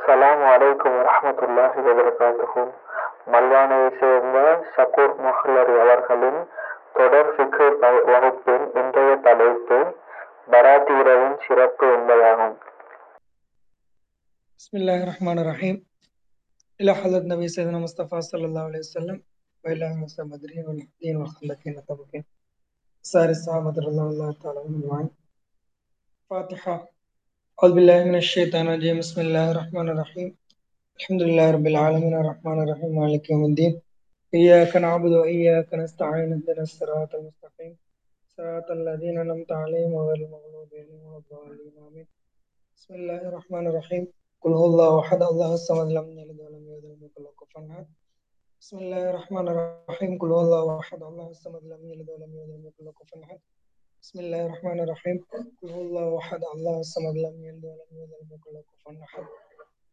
அஸ்ஸலாமு அலைக்கும் வரஹ்மத்துல்லாஹி வபரகாத்துஹு மல்வானையை சேர்ந்த ஷக்கூர் மொஹல்லரி அவர்களின் தொடர் ஃபிக்ஹ் ப- வகுப்பின் இன்றைய தலைப்பு பராத்தி இரவின் சிறப்பு என்பதாகும் بسم الله الرحمن الرحيم إلى حضرة النبي سيدنا مصطفى صلى الله عليه وسلم وإلى موسى بدرين والمهدين والخلقين الطبقين سائر الصحابة رضي الله تعالى عنهم أجمعين فاتحة أعوذ بالله من الشيطان الرجيم. بسم الله الرحمن الرحيم. الحمد لله رب العالمين. الرحمن الرحيم. مالك يوم الدين. إياك نعبد وإياك نستعين. اهدنا الصراط المستقيم. صراط الذين أنعمت عليهم غير المغضوب عليهم ولا الضالين. آمين. بسم الله الرحمن الرحيم. قل هو الله أحد. الله الصمد لم يلد ولم يولد ولم يكن له كفوا أحد. بسم الله الرحمن الرحيم. قل هو الله أحد. الله الصمد لم يلد ولم يولد ولم يكن له كفوا أحد. بسم الله الرحمن الرحيم. قل هو الله أحد الله الصمد لم يلد ولم يولد ولم يكن له كفوا أحد.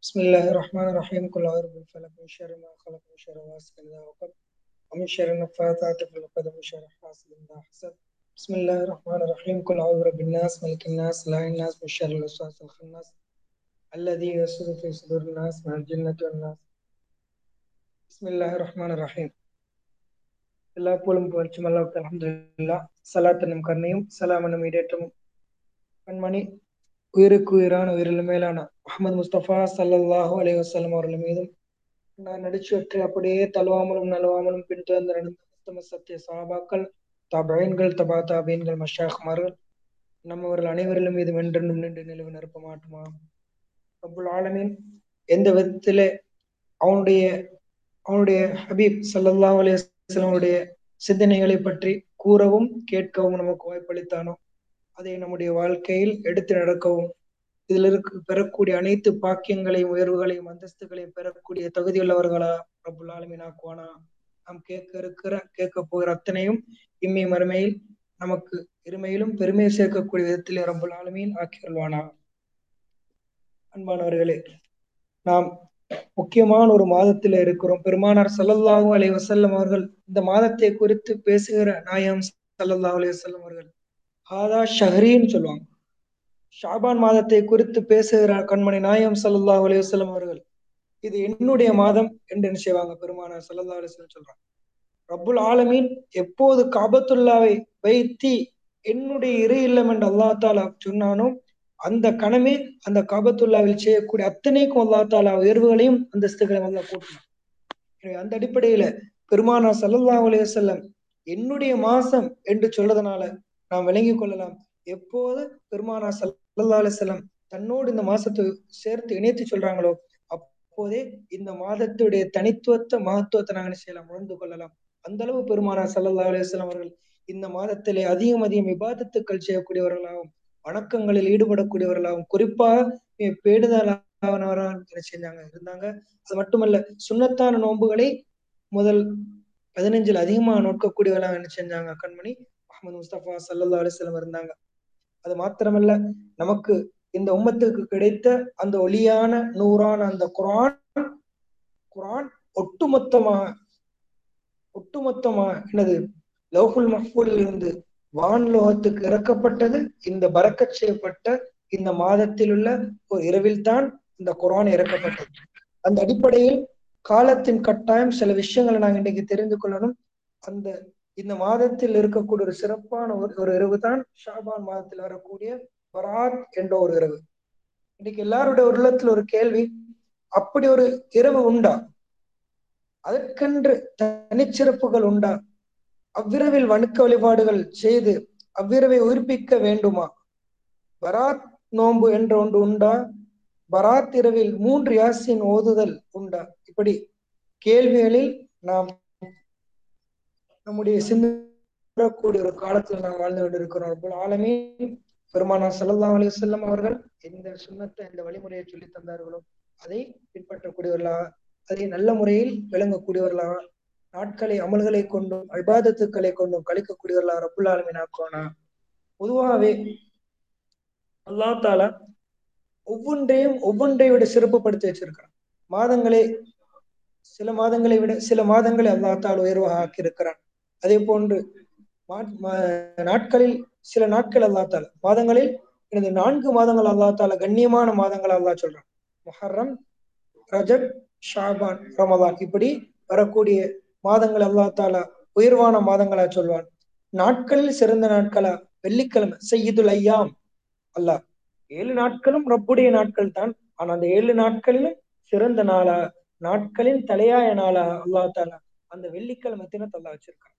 بسم الله الرحمن الرحيم. قل أعوذ بالفلق من شر ما خلق من شر غاسق إذا وقب ومن شر النفاثات في العقد ومن شر حاسد إذا حسد. بسم الله الرحمن الرحيم. قل أعوذ برب الناس ملك الناس إله الناس من شر الوسواس الخناس. الذي يسود في صدور الناس من الجنة والناس. بسم الله الرحمن الرحيم. எல்லா புகழும் புகழ்ச்சி அல்லாஹ் அல்ஹம்துலில்லா சலாத் என்னும் கருணையும் இடேற்றமும் கண்மணி உயிருக்கு உயிரான உயிரில் மேலான முகமது முஸ்தபா சல்லல்லாஹு அலி வசலம் அவர்கள் மீதும் நான் நடிச்சுவற்றை அப்படியே தழுவாமலும் நழுவாமலும் பின்தொடர்ந்து நடந்த உத்தம சத்திய சாபாக்கள் தபயன்கள் தபா தாபீன்கள் மஷாஹ்மார்கள் நம்மவர்கள் அனைவரிலும் மீது வென்றென்றும் நின்று நிலவு நிரப்ப மாட்டுமா அப்புல் ஆலமீன் எந்த விதத்திலே அவனுடைய அவனுடைய ஹபீப் சல்லல்லாஹ் அலைஹி சிலவங்களுடைய சிந்தனைகளை பற்றி கூறவும் கேட்கவும் நமக்கு வாய்ப்பளித்தானோ அதை நம்முடைய வாழ்க்கையில் எடுத்து நடக்கவும். இதில் இருக்க பெறக்கூடிய அனைத்து பாக்கியங்களையும் உயர்வுகளையும் அந்தஸ்துகளையும் பெறக்கூடிய தகுதியுள்ளவர்களா ரப்புல் ஆலமீன் நாம் கேட்க இருக்கிற கேட்க போகிற அத்தனையும் இம்மை மறுமையில் நமக்கு இருமையிலும் பெருமையை சேர்க்கக்கூடிய விதத்திலே ரொம்ப ஆலமீன் ஆக்கியல்வானா அன்பானவர்களே நாம் முக்கியமான ஒரு மாதத்துல இருக்கிறோம். பெருமானார் சல்லல்லாஹூ அலைஹி வசல்லம் அவர்கள் இந்த மாதத்தை குறித்து பேசுகிற நாயம் சல்லல்லாஹூ அலைஹி வசல்லம் அவர்கள் ஹாதா ஷஹரின்னு சொல்லுவாங்க. ஷாபான் மாதத்தை குறித்து பேசுகிற கண்மணி நாயம் சல்லல்லாஹூ அலைஹி வசல்லம் அவர்கள் இது என்னுடைய மாதம் என்று என்ன செய்வாங்க பெருமானார் ஸல்லல்லாஹு அலைஹி சொல்றாங்க. ரப்புல் ஆலமீன் எப்போது காபத்துல்லாவை வைத்தி என்னுடைய இரு இல்லம் என்று அல்லாஹ் தாலா சொன்னானோ அந்த கணமே அந்த காபத்துல்லாவில் செய்யக்கூடிய அத்தனைக்கும் அல்லா தாலா உயர்வுகளையும் அந்தஸ்துகளையும் அல்லா கூட்டணும் எனவே அந்த அடிப்படையில பெருமானா ஸல்லல்லாஹு அலைஹி என்னுடைய மாசம் என்று சொல்றதுனால நாம் விளங்கிக் கொள்ளலாம். எப்போது பெருமானா சல்லா அலைஹி தன்னோடு இந்த மாசத்தை சேர்த்து இணைத்து சொல்றாங்களோ அப்போதே இந்த மாதத்துடைய தனித்துவத்தை மகத்துவத்தை நாங்கள் செய்யலாம் உணர்ந்து கொள்ளலாம். அந்த அளவு பெருமானா சல்லா அலைஹி அவர்கள் இந்த மாதத்திலே அதிகம் அதிகம் விவாதத்துக்கள் செய்யக்கூடியவர்களாகவும் வணக்கங்களில் ஈடுபடக்கூடியவர்களாகவும் குறிப்பாக பேடுதலானவராக என்ன செஞ்சாங்க இருந்தாங்க. அது மட்டுமல்ல சுண்ணத்தான நோன்புகளை முதல் பதினஞ்சில் அதிகமாக நோக்கக்கூடியவர்களாக என்ன செஞ்சாங்க கண்மணி. அஹமது முஸ்தபா சல்லல்லா அலிஸ்லம் இருந்தாங்க. அது மாத்திரமல்ல நமக்கு இந்த உம்மத்துக்கு கிடைத்த அந்த ஒளியான நூறான அந்த குரான் குரான் ஒட்டுமொத்தமாக ஒட்டுமொத்தமாக என்னது லௌஹுல் மஹ்பூலில் இருந்து வான்லோகத்துக்கு இறக்கப்பட்டது இந்த பறக்கச் செய்யப்பட்ட இந்த மாதத்தில் உள்ள ஒரு இரவில் தான் இந்த குரான் இறக்கப்பட்டது. அந்த அடிப்படையில் காலத்தின் கட்டாயம் சில விஷயங்களை நாங்கள் இன்னைக்கு தெரிந்து கொள்ளணும். அந்த இந்த மாதத்தில் இருக்கக்கூடிய ஒரு சிறப்பான ஒரு ஒரு இரவு தான் ஷாபான் மாதத்தில் வரக்கூடிய பராத் என்ற ஒரு இரவு. இன்னைக்கு எல்லாருடைய உள்ளத்துல ஒரு கேள்வி அப்படி ஒரு இரவு உண்டா? அதற்கென்று தனிச்சிறப்புகள் உண்டா? அவ்விரவில் வணக்க வழிபாடுகள் செய்து அவ்விரவை உயிர்ப்பிக்க வேண்டுமா? பராத் நோன்பு என்ற ஒன்று உண்டா? பராத் இரவில் மூன்று யாசின் ஓதுதல் உண்டா? இப்படி கேள்விகளில் நாம் நம்முடைய சிந்தக்கூடிய ஒரு காலத்தில் நாம் வாழ்ந்து கொண்டிருக்கிறோம். அப்போ ஆலமே பெருமானா சல்லா அலி செல்லம் அவர்கள் எந்த சுண்ணத்தை இந்த வழிமுறையை சொல்லி தந்தார்களோ? அதை பின்பற்றக்கூடியவர்களா? அதை நல்ல முறையில் விளங்கக்கூடியவர்களா? நாட்களை அமல்களை கொண்டும் அபாதத்துக்களை கொண்டும் கழிக்கக்கூடியவர்களா ரப்புல்லாலுமின் ஆலமின் ஆக்குவானா? பொதுவாகவே அல்லா தாலா ஒவ்வொன்றையும் ஒவ்வொன்றை விட சிறப்புப்படுத்தி வச்சிருக்கிறான். மாதங்களை சில மாதங்களை விட சில மாதங்களை அல்லா தாலா உயர்வாக ஆக்கியிருக்கிறான். அதே போன்று நாட்களில் சில நாட்கள் அல்லா மாதங்களில் எனது நான்கு மாதங்கள் அல்லா தாலா கண்ணியமான மாதங்கள் அல்லா சொல்றான். மொஹர்ரம் ரஜப் ஷாபான் ரமதான் இப்படி வரக்கூடிய மாதங்கள் அல்லா தாலா உயர்வான மாதங்களா சொல்வான். நாட்களில் சிறந்த நாட்களா? வெள்ளிக்கிழமை செய்யுதுல் ஐயாம். அல்லாஹ் ஏழு நாட்களும் ரப்புடைய நாட்கள் தான். ஆனா அந்த ஏழு நாட்களிலும் சிறந்த நாளா நாட்களின் தலையாய நாளா அல்லா தாலா அந்த வெள்ளிக்கிழமை தினத்தை அல்லா வச்சிருக்கான்.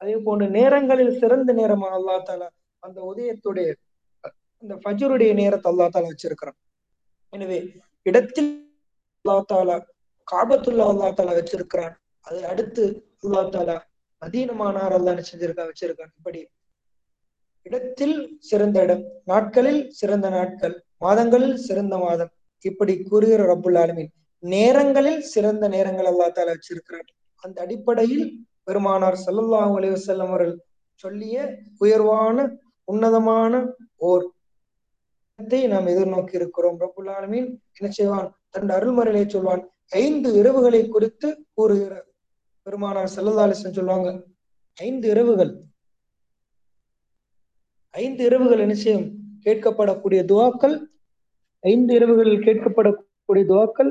அதே போன்று நேரங்களில் சிறந்த நேரமா அல்லா தாலா அந்த உதயத்துடைய அந்த ஃபஜருடைய நேரத்தை அல்லா தாலா வச்சிருக்கிறான். எனவே இடத்தில் அல்லா தாலா காபத்துல்லா அல்லா தாலா வச்சிருக்கிறான். அது அடுத்து அல்லா தாலா மதீனமானார் அல்லா செஞ்சிருக்கா? வச்சிருக்கான். இப்படி இடத்தில் சிறந்த இடம் நாட்களில் சிறந்த நாட்கள் மாதங்களில் சிறந்த மாதம். இப்படி கூறுகிற ரப்புல் ஆலமின். நேரங்களில் சிறந்த நேரங்கள் அல்லா தாலா வச்சிருக்கிறார் அந்த அடிப்படையில் பெருமானார் சல்லல்லாஹ் அலைஹி வஸல்லம் அவர்கள் சொல்லிய உயர்வான உன்னதமான ஓர் நாம் எதிர்நோக்கி இருக்கிறோம். ரப்புல் ஆலமீன் என்ன செய்வான்? தன் அருள்மறையிலே சொல்வான் ஐந்து இரவுகளை குறித்து கூறுகிற பெருமானார் செல்லதாலிசன் சொல்லுவாங்க ஐந்து இரவுகள். ஐந்து இரவுகள் என்ன கேட்கப்படக்கூடிய துவாக்கள் ஐந்து இரவுகளில் கேட்கப்படக்கூடிய துவாக்கள்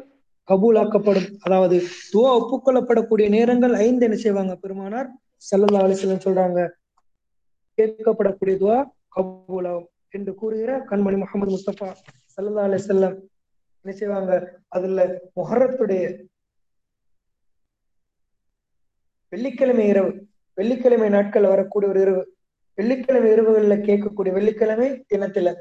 கபூலாக்கப்படும். அதாவது துவா ஒப்புக்கொள்ளப்படக்கூடிய நேரங்கள் ஐந்து என்ன செய்வாங்க? பெருமானார் சல்லல்லா அலிஸ்லம் சொல்றாங்க கேட்கப்படக்கூடிய துவா கபூலாகும் என்று கூறுகிற கண்மணி முகமது முஸ்தபா சல்லா அலி செல்லம் என்ன செய்வாங்க? அதுல முஹரத்துடைய வெள்ளிக்கிழமை இரவு வெள்ளிக்கிழமை நாட்கள் வரக்கூடிய ஒரு இரவு வெள்ளிக்கிழமை இரவுகளில் கேட்கக்கூடிய வெள்ளிக்கிழமை தினத்துல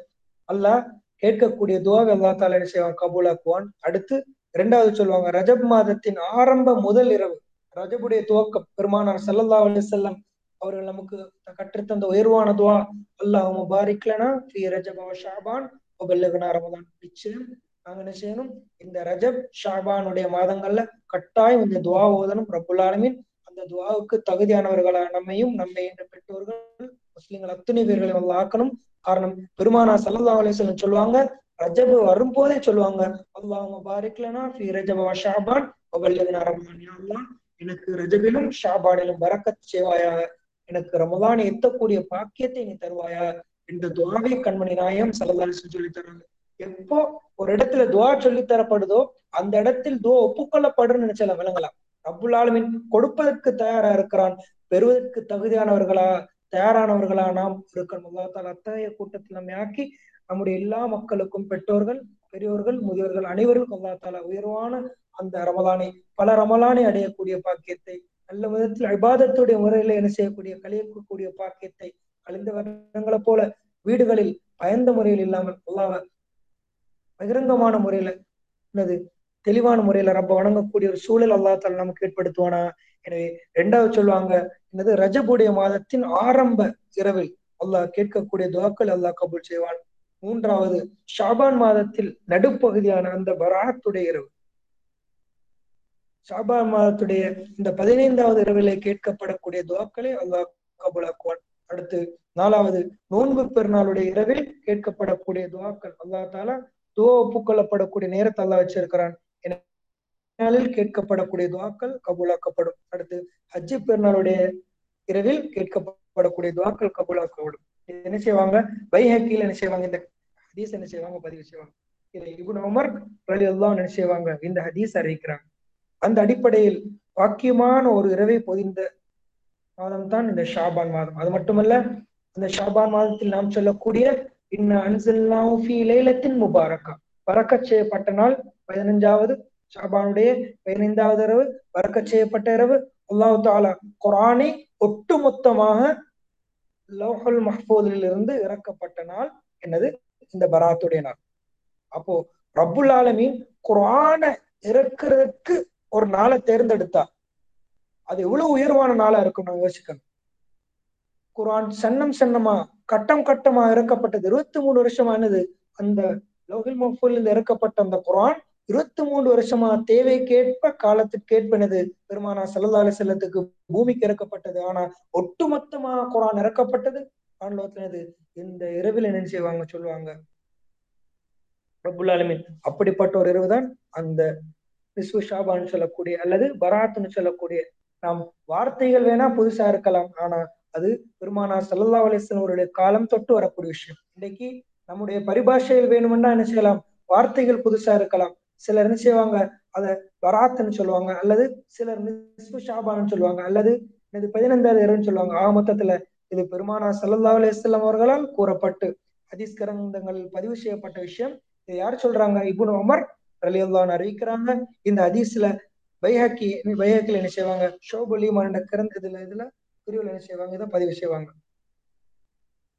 அல்லாஹ் கேட்கக்கூடிய துவாவை அல்லா தாலா செய்வான்? கபூலாக்குவான். அடுத்து இரண்டாவது சொல்லுவாங்க ரஜப் மாதத்தின் ஆரம்ப முதல் இரவு. ரஜபுடைய துவக்கம் பெருமானார் சல்லல்லா அலி செல்லம் அவர்கள் நமக்கு கற்றுத்தந்த உயர்வான துவா அல்லாஹ் முபாரிக்லனா ஃபி ரஜப் ஷாபான் ஒபல்லகனா ரமதான். நிச்சயம் நாங்க என்ன செய்யணும்? இந்த ரஜப் ஷாபானுடைய மாதங்கள்ல கட்டாயம் இந்த துவா ஓதனும் ரப்புல் அந்த துவாவுக்கு தகுதியானவர்களா நம்மையும் நம்மை என்ற பெற்றோர்கள் முஸ்லிம்கள் அத்துணை பேர்களையும் வந்து ஆக்கணும். காரணம் பெருமானா சல்லா அலிஸ்லம் சொல்லுவாங்க ரஜப் வரும்போதே சொல்லுவாங்க அல்லாஹ் முபாரிக்லனா ஃபி ரஜப ஷாபான் ஒபல்லகனா ரமதான் எனக்கு ரஜபிலும் ஷாபானிலும் வரக்கத் செய்வாயா? எனக்கு ரமலானை எத்தக்கூடிய பாக்கியத்தை நீ தருவாயா? இந்த துவாவை கண்மணி நாயம் சல்லல்லாஹு சொல்லி தராங்க. எப்போ ஒரு இடத்துல துவா சொல்லி தரப்படுதோ அந்த இடத்தில் துவா ஒப்புக்கொள்ளப்படுன்னு நினைச்சல விளங்கலாம். ரப்புல் கொடுப்பதற்கு தயாரா இருக்கிறான். பெறுவதற்கு தகுதியானவர்களா தயாரானவர்களா நாம் இருக்கணும். அல்லா அத்தகைய கூட்டத்தில் நம்மை ஆக்கி நம்முடைய எல்லா மக்களுக்கும் பெற்றோர்கள் பெரியோர்கள் முதியோர்கள் அனைவருக்கும் அல்லா தாலா உயர்வான அந்த ரமலானை பல ரமலானை அடையக்கூடிய பாக்கியத்தை நல்ல விதத்தில் அபாதத்துடைய முறையில என்ன செய்யக்கூடிய கழியக்கூடிய பாக்கியத்தை கழிந்த வருடங்களை போல வீடுகளில் பயந்த முறையில் இல்லாமல் அல்லாவ பகிரங்கமான முறையில என்னது தெளிவான முறையில ரப்ப வணங்கக்கூடிய ஒரு சூழல் அல்லாத்தால் நமக்கு ஏற்படுத்துவானா? எனவே ரெண்டாவது சொல்லுவாங்க என்னது? ரஜபுடைய மாதத்தின் ஆரம்ப இரவில் அல்லாஹ் கேட்கக்கூடிய துவாக்கள் அல்லாஹ் கபூல் செய்வான். மூன்றாவது ஷாபான் மாதத்தில் நடுப்பகுதியான அந்த பராத்துடைய இரவு. ஷாபான் மாதத்துடைய இந்த பதினைந்தாவது இரவிலே கேட்கப்படக்கூடிய துவாக்களை அல்லாஹ் கபூலாக்குவான். அடுத்து நாலாவது நோன்பு பெருநாளுடைய இரவில் கேட்கப்படக்கூடிய துவாக்கள் அல்லா தாலா துவா ஒப்புக்கொள்ளப்படக்கூடிய நேரத்தை அல்லா வச்சிருக்கிறான். நாளில் கேட்கப்படக்கூடிய துவாக்கள் கபூலாக்கப்படும். அடுத்து ஹஜ்ஜி பெருநாளுடைய இரவில் கேட்கப்படக்கூடிய துவாக்கள் கபூலாக்கப்படும். என்ன செய்வாங்க? பைஹக்கில் என்ன செய்வாங்க? இந்த ஹதீஸ் என்ன செய்வாங்க? பதிவு செய்வாங்க. இதை இபுன் உமர் ரலி எல்லாம் என்ன செய்வாங்க? இந்த ஹதீஸ் அறிவிக்கிறாங்க. அந்த அடிப்படையில் வாக்கியமான ஒரு இரவை பொதிந்த மாதம் தான் இந்த ஷாபான் மாதம். அது மட்டுமல்ல அந்த ஷாபான் மாதத்தில் நாம் சொல்லக்கூடிய இன்ன அன்சல்லாஹு லைலத்தின் முபாரக்கா. பறக்கச் செய்யப்பட்ட நாள் பதினஞ்சாவது ஷாபானுடைய பதினைந்தாவது இரவு வறக்க செய்யப்பட்ட இரவு. அல்லாஹு தாலா குரானை ஒட்டுமொத்தமாக லோஹல் மஹ்பூதில் இருந்து இறக்கப்பட்ட நாள் என்னது? இந்த பராத்துடைய நாள். அப்போ ரப்புல் ஆலமீன் குரான இறக்குறதுக்கு ஒரு நாளை தேர்ந்தெடுத்தா. அது எவ்வளவு உயர்வான நாளா இருக்கும் யோசிக்கணும். குரான் சன்னம் சன்னமா கட்டம் கட்டமா இறக்கப்பட்டது. இருபத்தி மூணு வருஷமானது அந்த லோகில் மஃபூல் இருந்து இறக்கப்பட்ட அந்த குரான் இருபத்தி மூணு வருஷமா தேவைக்கேற்ப காலத்துக்கேற்பனது. பெருமானா சல்லா அலி செல்லத்துக்கு பூமிக்கு இறக்கப்பட்டது ஆனா ஒட்டுமொத்தமா குரான் இறக்கப்பட்டது. ஆண்டவத்தினது இந்த இரவில் என்ன செய்வாங்க சொல்லுவாங்க? ரபுல் அப்படிப்பட்ட ஒரு இரவு தான் அந்த நிஸ்வு ஷாபான்னு சொல்லக்கூடிய அல்லது பராத்துன்னு சொல்லக்கூடிய நாம் வார்த்தைகள் வேணா புதுசா இருக்கலாம். ஆனா அது பெருமானா சல்லா அலிஸ்லாம் அவருடைய காலம் தொட்டு வரக்கூடிய விஷயம். இன்னைக்கு நம்முடைய பரிபாஷையில் வேணுமென்னா என்ன செய்யலாம்? வார்த்தைகள் புதுசா இருக்கலாம். சிலர் என்ன செய்வாங்க? அதை வராத்தன்னு சொல்லுவாங்க. அல்லது சிலர் நிஸ்பு ஷாபான்னு சொல்லுவாங்க. அல்லது இது பதினைந்தாவது இரவுன்னு சொல்லுவாங்க. ஆக மொத்தத்துல இது பெருமானா சல்லா அலிஸ்லாம் அவர்களால் கூறப்பட்டு ஹதீஸ் கிரந்தங்கள் பதிவு செய்யப்பட்ட விஷயம். இது யார் சொல்றாங்க? இபுன் உமர் ரலியல்லான் அறிவிக்கிறாங்க. இந்த ஹதீஸ்ல பைஹாக்கி பைஹாக்கில் என்ன செய்வாங்க? ஷோபுலிமான் என்ற கிரந்த இதுல இதுல பிரிவில் என்ன செய்வாங்க? இதை பதிவு செய்வாங்க.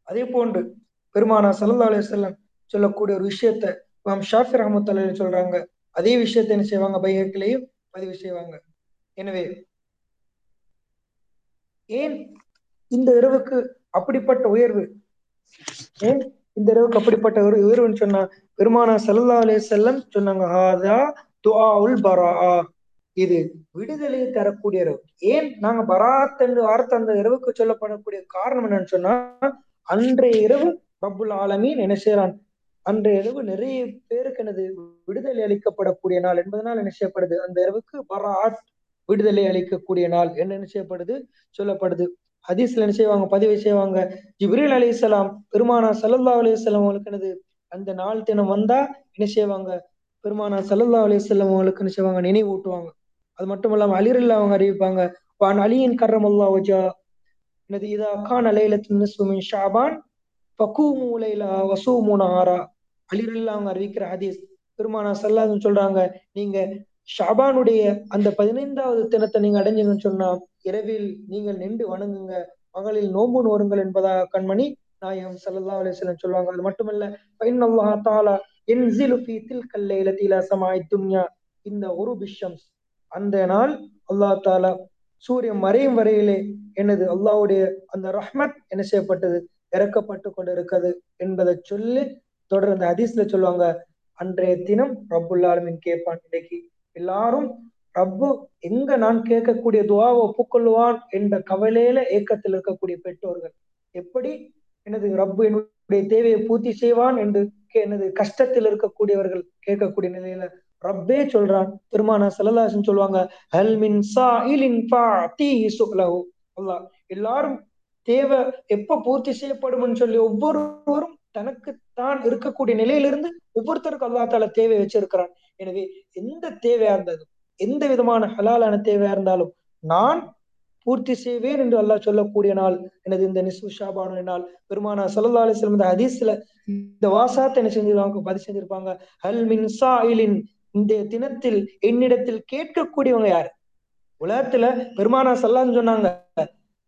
அதே போன்று பெருமானா சல்லா அலிஸ்லாம் சொல்லக்கூடிய ஒரு விஷயத்த இமாம் ஷாஃபி ரஹமத்துல சொல்றாங்க அதே விஷயத்தை என்ன செய்வாங்க? பைஹக்கிலையும் பதிவு செய்வாங்க. எனவே ஏன் இந்த இரவுக்கு அப்படிப்பட்ட உயர்வு? ஏன் இந்த இரவுக்கு அப்படிப்பட்ட ஒரு உயர்வுன்னு சொன்னா பெருமானா சல்லா அலே செல்லம் சொன்னாங்க ஹாதா துஆ உல் பரா. இது விடுதலை தரக்கூடிய இரவு. ஏன் நாங்க பராத் என்று வார்த்தை அந்த இரவுக்கு சொல்லப்படக்கூடிய காரணம் என்னன்னு சொன்னா அன்றைய இரவு பபுல் ஆலமீன் என்ன செய்யறான்? அன்றைய இரவு நிறைய பேருக்கு எனது விடுதலை அளிக்கப்படக்கூடிய நாள் என்பதனால் என்ன செய்யப்படுது? அந்த இரவுக்கு பராட் விடுதலை அளிக்கக்கூடிய நாள் என்ன என்ன செய்யப்படுது? சொல்லப்படுது. ஹதீஸ்ல என்ன செய்வாங்க? பதிவு செய்வாங்க. ஜிப்ரீல் அலி இஸ்லாம் பெருமானா சல்லல்லா அலிஸ்லாம் அவங்களுக்கு எனது அந்த நாள் தினம் வந்தா என்ன செய்வாங்க? பெருமானா சல்லல்லா அலிஸ்லாம் அவங்களுக்கு என்ன செய்வாங்க? நினைவு ஊட்டுவாங்க அது மட்டும் இல்லாம அலிரில் அவங்க அறிவிப்பாங்க. வான் அலியின் கர்ரம் அல்லா வஜா எனது இதா கான் அலைலத்து நிஸ்புமின் ஷாபான் மூலையில வசூ மூணு ஆரா அலிரல்ல அவங்க அறிவிக்கிற ஹதீஸ். பெருமானா சல்லாதுன்னு சொல்றாங்க நீங்க ஷாபானுடைய அந்த பதினைந்தாவது தினத்தை நீங்க அடைஞ்சீங்கன்னு சொன்னா இரவில் நீங்கள் நின்று வணங்குங்க. மகளில் நோம்பு நோருங்கள் என்பதாக கண்மணி நாயகம் சல்லா அலிஸ்லம் சொல்லுவாங்க. அது மட்டுமல்ல பைனல்லாஹ் தாலா என் ஃபீ தில்கல் லைலத்தி சமாய் துன்யா. இந்த ஒரு பிஷம்ஸ் அந்த நாள் அல்லாஹ் தாலா சூரியன் மறையும் வரையிலே எனது அல்லாவுடைய அந்த ரஹ்மத் என்ன செய்யப்பட்டது? இறக்கப்பட்டு கொண்டு இருக்கிறது என்பதை சொல்லி தொடர்ந்து ஹதீஸ்ல சொல்லுவாங்க அன்றைய தினம் ரப்புல்லாலுமின் கேட்பான். இன்னைக்கு எல்லாரும் ரப்பு எங்க நான் கேட்கக்கூடிய துவாவை ஒப்புக்கொள்வான் என்ற கவலையில ஏக்கத்தில் இருக்கக்கூடிய பெற்றோர்கள். எப்படி? எனது ரப்பு என்னுடைய தேவையை பூர்த்தி செய்வான் என்று எனது கஷ்டத்தில் இருக்கக்கூடியவர்கள் கேட்கக்கூடிய நிலையில ரப்பே சொல்றான். பெருமானா சல்லல்லாசன் சொல்லுவாங்க ஹல் மின் சாயிலின் சுலஹு அல்லாஹ் எல்லாரும் தேவை எப்ப பூர்த்தி செய்யப்படும் சொல்லி ஒவ்வொருவரும் தனக்கு தான் இருக்கக்கூடிய நிலையிலிருந்து ஒவ்வொருத்தருக்கு அல்லா தால தேவை வச்சிருக்கிறான். எனவே எந்த தேவையா இருந்ததும் எந்த விதமான ஹலாலான தேவையா இருந்தாலும் நான் பூர்த்தி செய்வேன் என்று அல்லாஹ் சொல்லக்கூடிய நாள் எனது இந்த நிசு ஷாபான நாள் பெருமானா சல்லா அலிஸ்லம் இந்த ஹதீஸ்ல இந்த வாசாத்தை என்ன செஞ்சிருவாங்க பதிவு செஞ்சிருப்பாங்க. ஹல் மின் சாயிலின் இந்த தினத்தில் என்னிடத்தில் கேட்கக்கூடியவங்க யாரு? உலகத்துல பெருமானா சல்லான்னு சொன்னாங்க.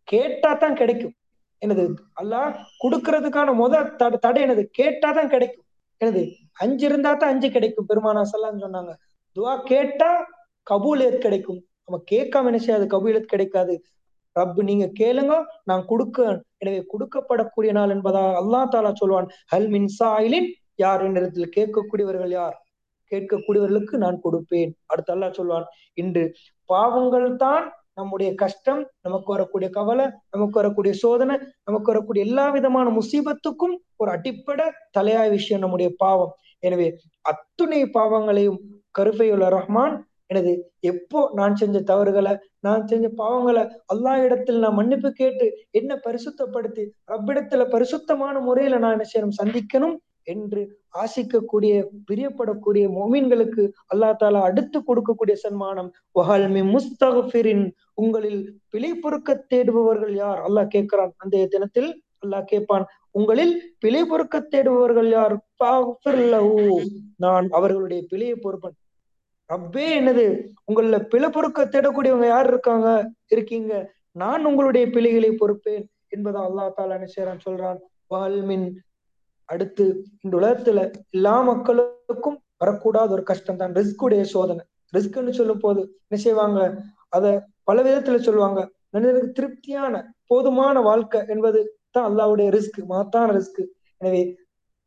கேட்டா தான் கிடைக்கும். எனது அல்லாஹ் கொடுக்கறதுக்கான முத தடை எனது கேட்டாதான் கிடைக்கும். எனது அஞ்சு இருந்தா தான் அஞ்சு கிடைக்கும். பெருமானா சல்லான்னு சொன்னாங்க. துவா கேட்டா கபூலியத் கிடைக்கும். நம்ம கேட்காம என்ன செய்யாது? கபூலியத் கிடைக்காது. ரப்பு நீங்க கேளுங்க. நான் கொடுக்க எனவே கொடுக்கப்படக்கூடிய நாள் என்பதா அல்லா தாலா சொல்வான். ஹல் மின்சாயிலின் யார் என்னிடத்தில் கேட்கக்கூடியவர்கள் யார்? கேட்கக்கூடியவர்களுக்கு நான் கொடுப்பேன். அடுத்த அல்லா சொல்வான். இன்று பாவங்கள் தான் நம்முடைய கஷ்டம் நமக்கு வரக்கூடிய கவலை நமக்கு வரக்கூடிய சோதனை நமக்கு வரக்கூடிய எல்லா விதமான முசீபத்துக்கும் ஒரு அடிப்படை தலையாய விஷயம் நம்முடைய பாவம். எனவே அத்துணை பாவங்களையும் கருப்பையுள்ள ரஹ்மான் எனது எப்போ நான் செஞ்ச தவறுகளை நான் செஞ்ச பாவங்களை எல்லா இடத்தில் நான் மன்னிப்பு கேட்டு என்ன பரிசுத்தப்படுத்தி ரப்பிடத்துல பரிசுத்தமான முறையில நான் என்ன செய்யணும் சந்திக்கணும் என்று ஆசிக்கக்கூடிய பிரியப்படக்கூடிய மொமீன்களுக்கு அல்லா தாலா அடுத்து கொடுக்கக்கூடிய சன்மானம். முஸ்தகபிரின் உங்களில் பிழை பொறுக்க தேடுபவர்கள் யார்? அல்லாஹ் கேட்கிறான். அந்த தினத்தில் அல்லாஹ் கேட்பான். உங்களில் பிழை பொறுக்க தேடுபவர்கள் யார்? நான் அவர்களுடைய பிழையை பொறுப்பன். ரப்பே என்னது? உங்கள பிழை பொறுக்க தேடக்கூடியவங்க யார் இருக்காங்க? இருக்கீங்க. நான் உங்களுடைய பிழைகளை பொறுப்பேன் என்பதை அல்லா தாலா நிச்சயம் சொல்றான். வால்மின் அடுத்து இந்த உலகத்துல எல்லா மக்களுக்கும் வரக்கூடாத ஒரு கஷ்டம் தான் ரிஸ்குடைய சோதனை. ரிஸ்க்னு சொல்லும் போது என்ன செய்வாங்க? அத பல விதத்துல சொல்லுவாங்க. மனிதனுக்கு திருப்தியான போதுமான வாழ்க்கை என்பது தான் அல்லாவுடைய ரிஸ்க் மகத்தான ரிஸ்க் எனவே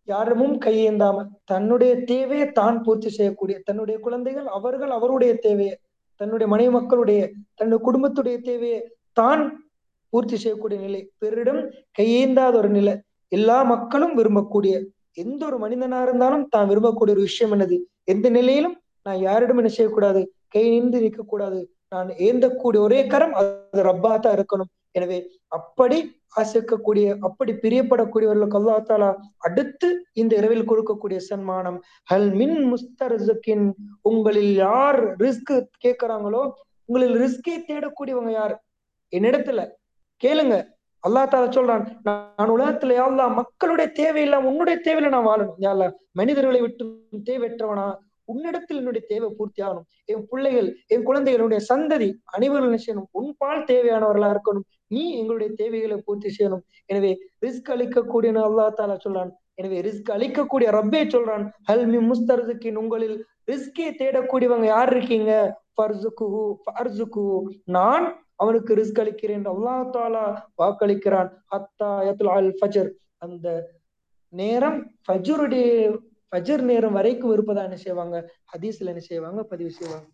யாரமும் கையேந்தாம தன்னுடைய தேவையை தான் பூர்த்தி செய்யக்கூடிய தன்னுடைய குழந்தைகள் அவர்கள் அவருடைய தேவையை தன்னுடைய மனைவி மக்களுடைய தன்னுடைய குடும்பத்துடைய தேவையை தான் பூர்த்தி செய்யக்கூடிய நிலை. பிறரிடம் கையேந்தாத ஒரு நிலை. எல்லா மக்களும் விரும்பக்கூடிய எந்த ஒரு மனிதனா இருந்தாலும் தான் விரும்பக்கூடிய ஒரு விஷயம் என்னது? எந்த நிலையிலும் நான் யாரிடம் என்ன செய்யக்கூடாது? கை நின்று நிற்கக்கூடாது. நான் ஏந்தக்கூடிய ஒரே கரம் அது ரப்பா தான் இருக்கணும். எனவே அப்படி ஆசிக்கக்கூடிய அப்படி பிரியப்படக்கூடியவர்களுக்கு அல்லா தாலா அடுத்து இந்த இரவில் கொடுக்கக்கூடிய சன்மானம். ஹல் மின் முஸ்தர்ஸுக்கின் உங்களில் யார் ரிஸ்க் கேட்கிறாங்களோ உங்களில் ரிஸ்கை தேடக்கூடியவங்க யார்? என்னிடத்துல கேளுங்க. அல்லா தால சொல்றான் நான் உலகத்துல யாழ்லா மக்களுடைய தேவையில்லாம உன்னுடைய தேவையில நான் வாழணும். யாழ்லா மனிதர்களை விட்டு தேவையற்றவனா உன்னிடத்தில் என்னுடைய தேவை பூர்த்தி ஆகணும். என் பிள்ளைகள் என் குழந்தைகளுடைய சந்ததி அனைவரும் செய்யணும்? உன் பால் தேவையானவர்களா இருக்கணும். நீ எங்களுடைய தேவைகளை பூர்த்தி செய்யணும். எனவே ரிஸ்க் அளிக்கக்கூடிய அல்லா தாலா சொல்றான். எனவே ரிஸ்க் அளிக்கக்கூடிய ரப்பே சொல்றான். ஹல்மி முஸ்தர்துக்கின் உங்களில் ரிஸ்கே தேடக்கூடியவங்க யார் இருக்கீங்க? நான் அவனுக்கு ரிஸ்க் அளிக்கிறேன் அல்லா தாலா வாக்களிக்கிறான். ஃபஜர். அந்த நேரம் ஃபஜருடைய ஃபஜர் நேரம் வரைக்கும் இருப்பதா என்ன செய்வாங்க? ஹதீஸ்ல என்ன செய்வாங்க? பதிவு செய்வாங்க.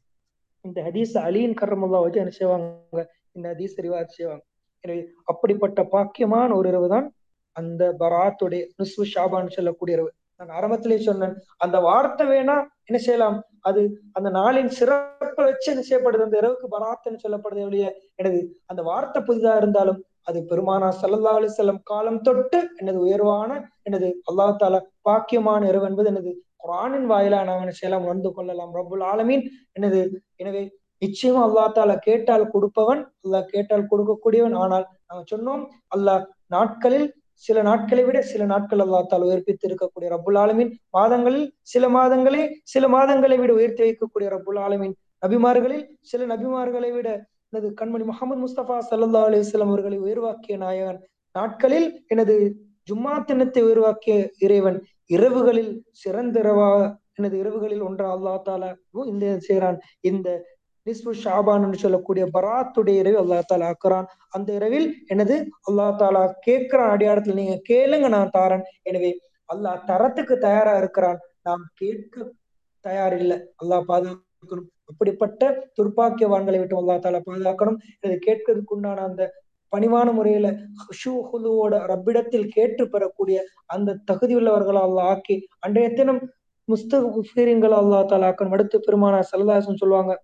இந்த ஹதீஸ் அலியின் கர்மல்லா வச்சு என்ன செய்வாங்க? இந்த ஹதீஸ் ரிவாஜ் செய்வாங்க. எனவே அப்படிப்பட்ட பாக்கியமான ஒரு இரவு தான் அந்த பராத்துடைய நுஸ்வு ஷாபான்னு சொல்லக்கூடிய இரவு. நான் ஆரம்பத்திலே சொன்னேன் அந்த வார்த்தை வேணா என்ன செய்யலாம்? அது அந்த நாளின் சிறப்பை வச்சு என்ன செய்யப்படுது? அந்த இரவுக்கு பராத்துன்னு சொல்லப்படுது ஒழிய எனது அந்த வார்த்தை புதிதா இருந்தாலும் அது பெருமானா சல்லா அலி செல்லம் காலம் தொட்டு எனது உயர்வான எனது அல்லா தால பாக்கியமான இரவு என்பது எனது குரானின் வாயிலா நாம் என்ன செய்யலாம்? உணர்ந்து கொள்ளலாம். ரபுல் ஆலமீன் எனது எனவே நிச்சயமா அல்லா தால கேட்டால் கொடுப்பவன் அல்லாஹ் கேட்டால் கொடுக்கக்கூடியவன். ஆனால் நாங்க சொன்னோம் அல்லாஹ் நாட்களில் சில நாட்களை விட சில நாட்கள் அல்லாத்தால் உயர்ப்பித்து இருக்கக்கூடிய ரப்புல் ஆலமின். மாதங்களில் சில மாதங்களே சில மாதங்களை விட உயர்த்தி வைக்கக்கூடிய ரப்புல் ஆலமின். நபிமார்களில் சில நபிமார்களை விட எனது கண்மணி முகமது முஸ்தபா சல்லா அலிஸ்லாம் அவர்களை உயர்வாக்கிய நாயகன். நாட்களில் எனது ஜும்மா தினத்தை உயர்வாக்கிய இறைவன். இரவுகளில் சிறந்த இரவா எனது இரவுகளில் ஒன்றா அல்லா தாலா இந்த செய்கிறான் இந்த நிஸ்பு ஷாபான் என்று சொல்லக்கூடிய பராத்துடைய இரவில் அல்லா தாலா ஆக்குறான். அந்த இரவில் எனது அல்லா தாலா கேட்கிறான் அடியாரத்துல நீங்க கேளுங்க நான் தாரன். எனவே அல்லாஹ் தரத்துக்கு தயாரா இருக்கிறான். நாம் கேட்க தயார் இல்லை அல்லாஹ் பாதுகாக்கணும். அப்படிப்பட்ட துர்ப்பாக்கியவான்களை விட்டு அல்லா தாலா பாதுகாக்கணும். எனது கேட்கறதுக்கு உண்டான அந்த பணிவான முறையில ஹுஷூஹுலுவோட ரப்பிடத்தில் கேட்டு பெறக்கூடிய அந்த தகுதி உள்ளவர்களை அல்லாஹ் ஆக்கி அன்றைய தினம் முஸ்தீரிங்கள் அல்லா தாலா ஆக்கணும். அடுத்து பெருமானா சல்லதாசன் சொல்லுவாங்க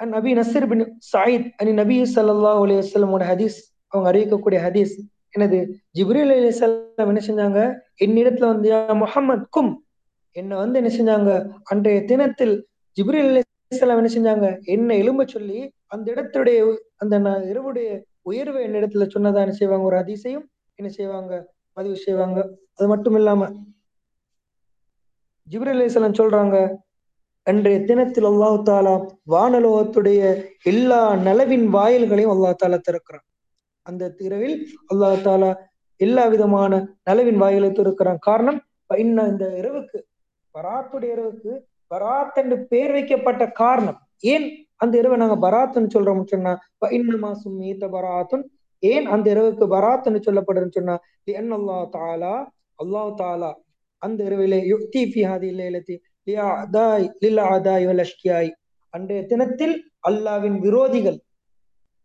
நபி நசீர் பின் சாயித் அனி நபி சல்லா அலி வஸ்லமோட ஹதீஸ் அவங்க அறிவிக்கக்கூடிய ஹதீஸ். எனது ஜிப்ரீல் அலி சல்லாம் என்ன செஞ்சாங்க? என்னிடத்துல வந்து முகமது கும் என்ன வந்து என்ன செஞ்சாங்க? அன்றைய தினத்தில் ஜிப்ரீல் அலி சல்லாம் என்ன செஞ்சாங்க? என்ன எலும்ப சொல்லி அந்த இடத்துடைய அந்த இரவுடைய உயர்வை என்னிடத்துல சொன்னதா என்ன செய்வாங்க? ஒரு அதிசயம் என்ன செய்வாங்க? பதிவு செய்வாங்க. அது மட்டும் இல்லாம ஜிப்ரீல் அலி சொல்றாங்க அன்றைய தினத்தில் அல்லாஹு தாலா வானலோகத்துடைய எல்லா நலவின் வாயில்களையும் அல்லா தாலா திறக்கிறான். அந்த திரவில் அல்லாஹு தாலா எல்லா விதமான நலவின் வாயிலை திறக்கிறான். காரணம் இன்னும் இந்த இரவுக்கு பராத்துடைய இரவுக்கு பராத் என்று பெயர் வைக்கப்பட்ட காரணம். ஏன் அந்த இரவை நாங்க பராத்துன்னு சொல்றோம்னு சொன்னா இன்னமா சும்மீத்த பராத்துன். ஏன் அந்த இரவுக்கு பராத்துன்னு சொல்லப்படுதுன்னு சொன்னா அல்லா தாலா அல்லாஹு தாலா அந்த இரவிலே யுக்தி ஃபிஹாதி இல்லத்தி அன்றைய தினத்தில் அல்லாவின் விரோதிகள்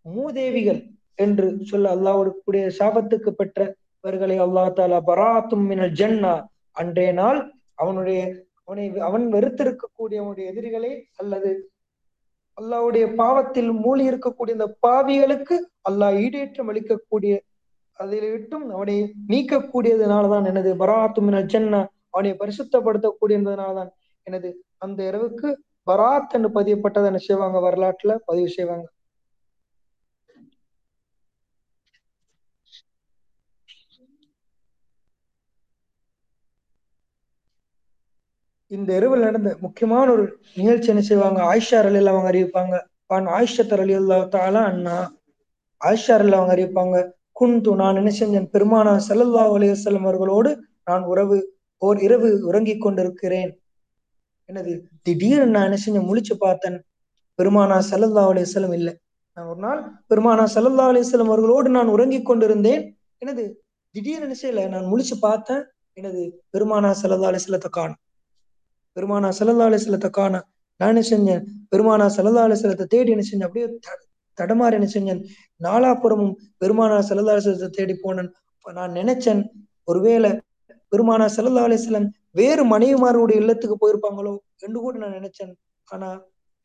மூதேவிகள் என்று சொல்ல அல்லாவுடைய சாபத்துக்கு பெற்றவர்களை அல்லா தாலா பராத்தும் மினல் ஜன்னா. அன்றைய நாள் அவனுடைய அவனை அவன் வெறுத்திருக்கக்கூடிய அவனுடைய எதிரிகளை அல்லது அல்லாவுடைய பாவத்தில் மூழ்கி இருக்கக்கூடிய இந்த பாவிகளுக்கு அல்லாஹ் ஈடேற்றம் அளிக்கக்கூடிய அதில் விட்டும் அவனை நீக்கக்கூடியதுனாலதான் எனது பராத்தும் மினல் ஜன்னா. அவனை பரிசுத்தப்படுத்தக்கூடியதுனாலதான். எனது அந்த இரவுக்கு பராத் என்று பதியப்பட்டதை என்ன செய்வாங்க வரலாற்றுல பதிவு செய்வாங்க. இந்த இரவில் நடந்த முக்கியமான ஒரு நிகழ்ச்சி என்ன செய்வாங்க? ஆயிஷா அலில் அவங்க அறிவிப்பாங்க. பான் ஆயிஷத்தர் தாலா அண்ணா ஆயிஷா அலில் அவங்க அறிவிப்பாங்க குந்து நான் என்ன செஞ்சேன்? பெருமானா சல்லல்லா அலையம் அவர்களோடு நான் உறவு ஓர் இரவு உறங்கிக் கொண்டிருக்கிறேன். எனது திடீர்னு நான் என்ன செஞ்சேன்? முழிச்சு பார்த்தேன். பெருமானா சல்லல்லா அலிஸ்லம் இல்லை. நான் ஒரு நாள் பெருமானா சல்லல்லா அலிஸ்லம் அவர்களோடு நான் உறங்கிக் கொண்டிருந்தேன். எனது திடீர்னு என்ன நான் முழிச்சு பார்த்தேன். எனது பெருமானா சல்லல்லா அலிஸ்லத்தை காணும். பெருமானா சல்லல்லா அலிஸ்லத்தை காணும். நான் என்ன செஞ்சேன்? பெருமானா சல்லல்லா அலிஸ்லத்தை தேடி என்ன செஞ்சேன்? அப்படியே தடமாறி என்ன செஞ்சேன்? நாலாபுறமும் பெருமானா சல்லல்லா அலிஸ்லத்தை தேடி போனேன். நான் நினைச்சேன் ஒருவேளை பெருமானா சல்லல்லா அலிஸ்லம் வேறு மனைவிமாருடைய இல்லத்துக்கு போயிருப்பாங்களோ என்று கூட நான் நினைச்சேன். ஆனா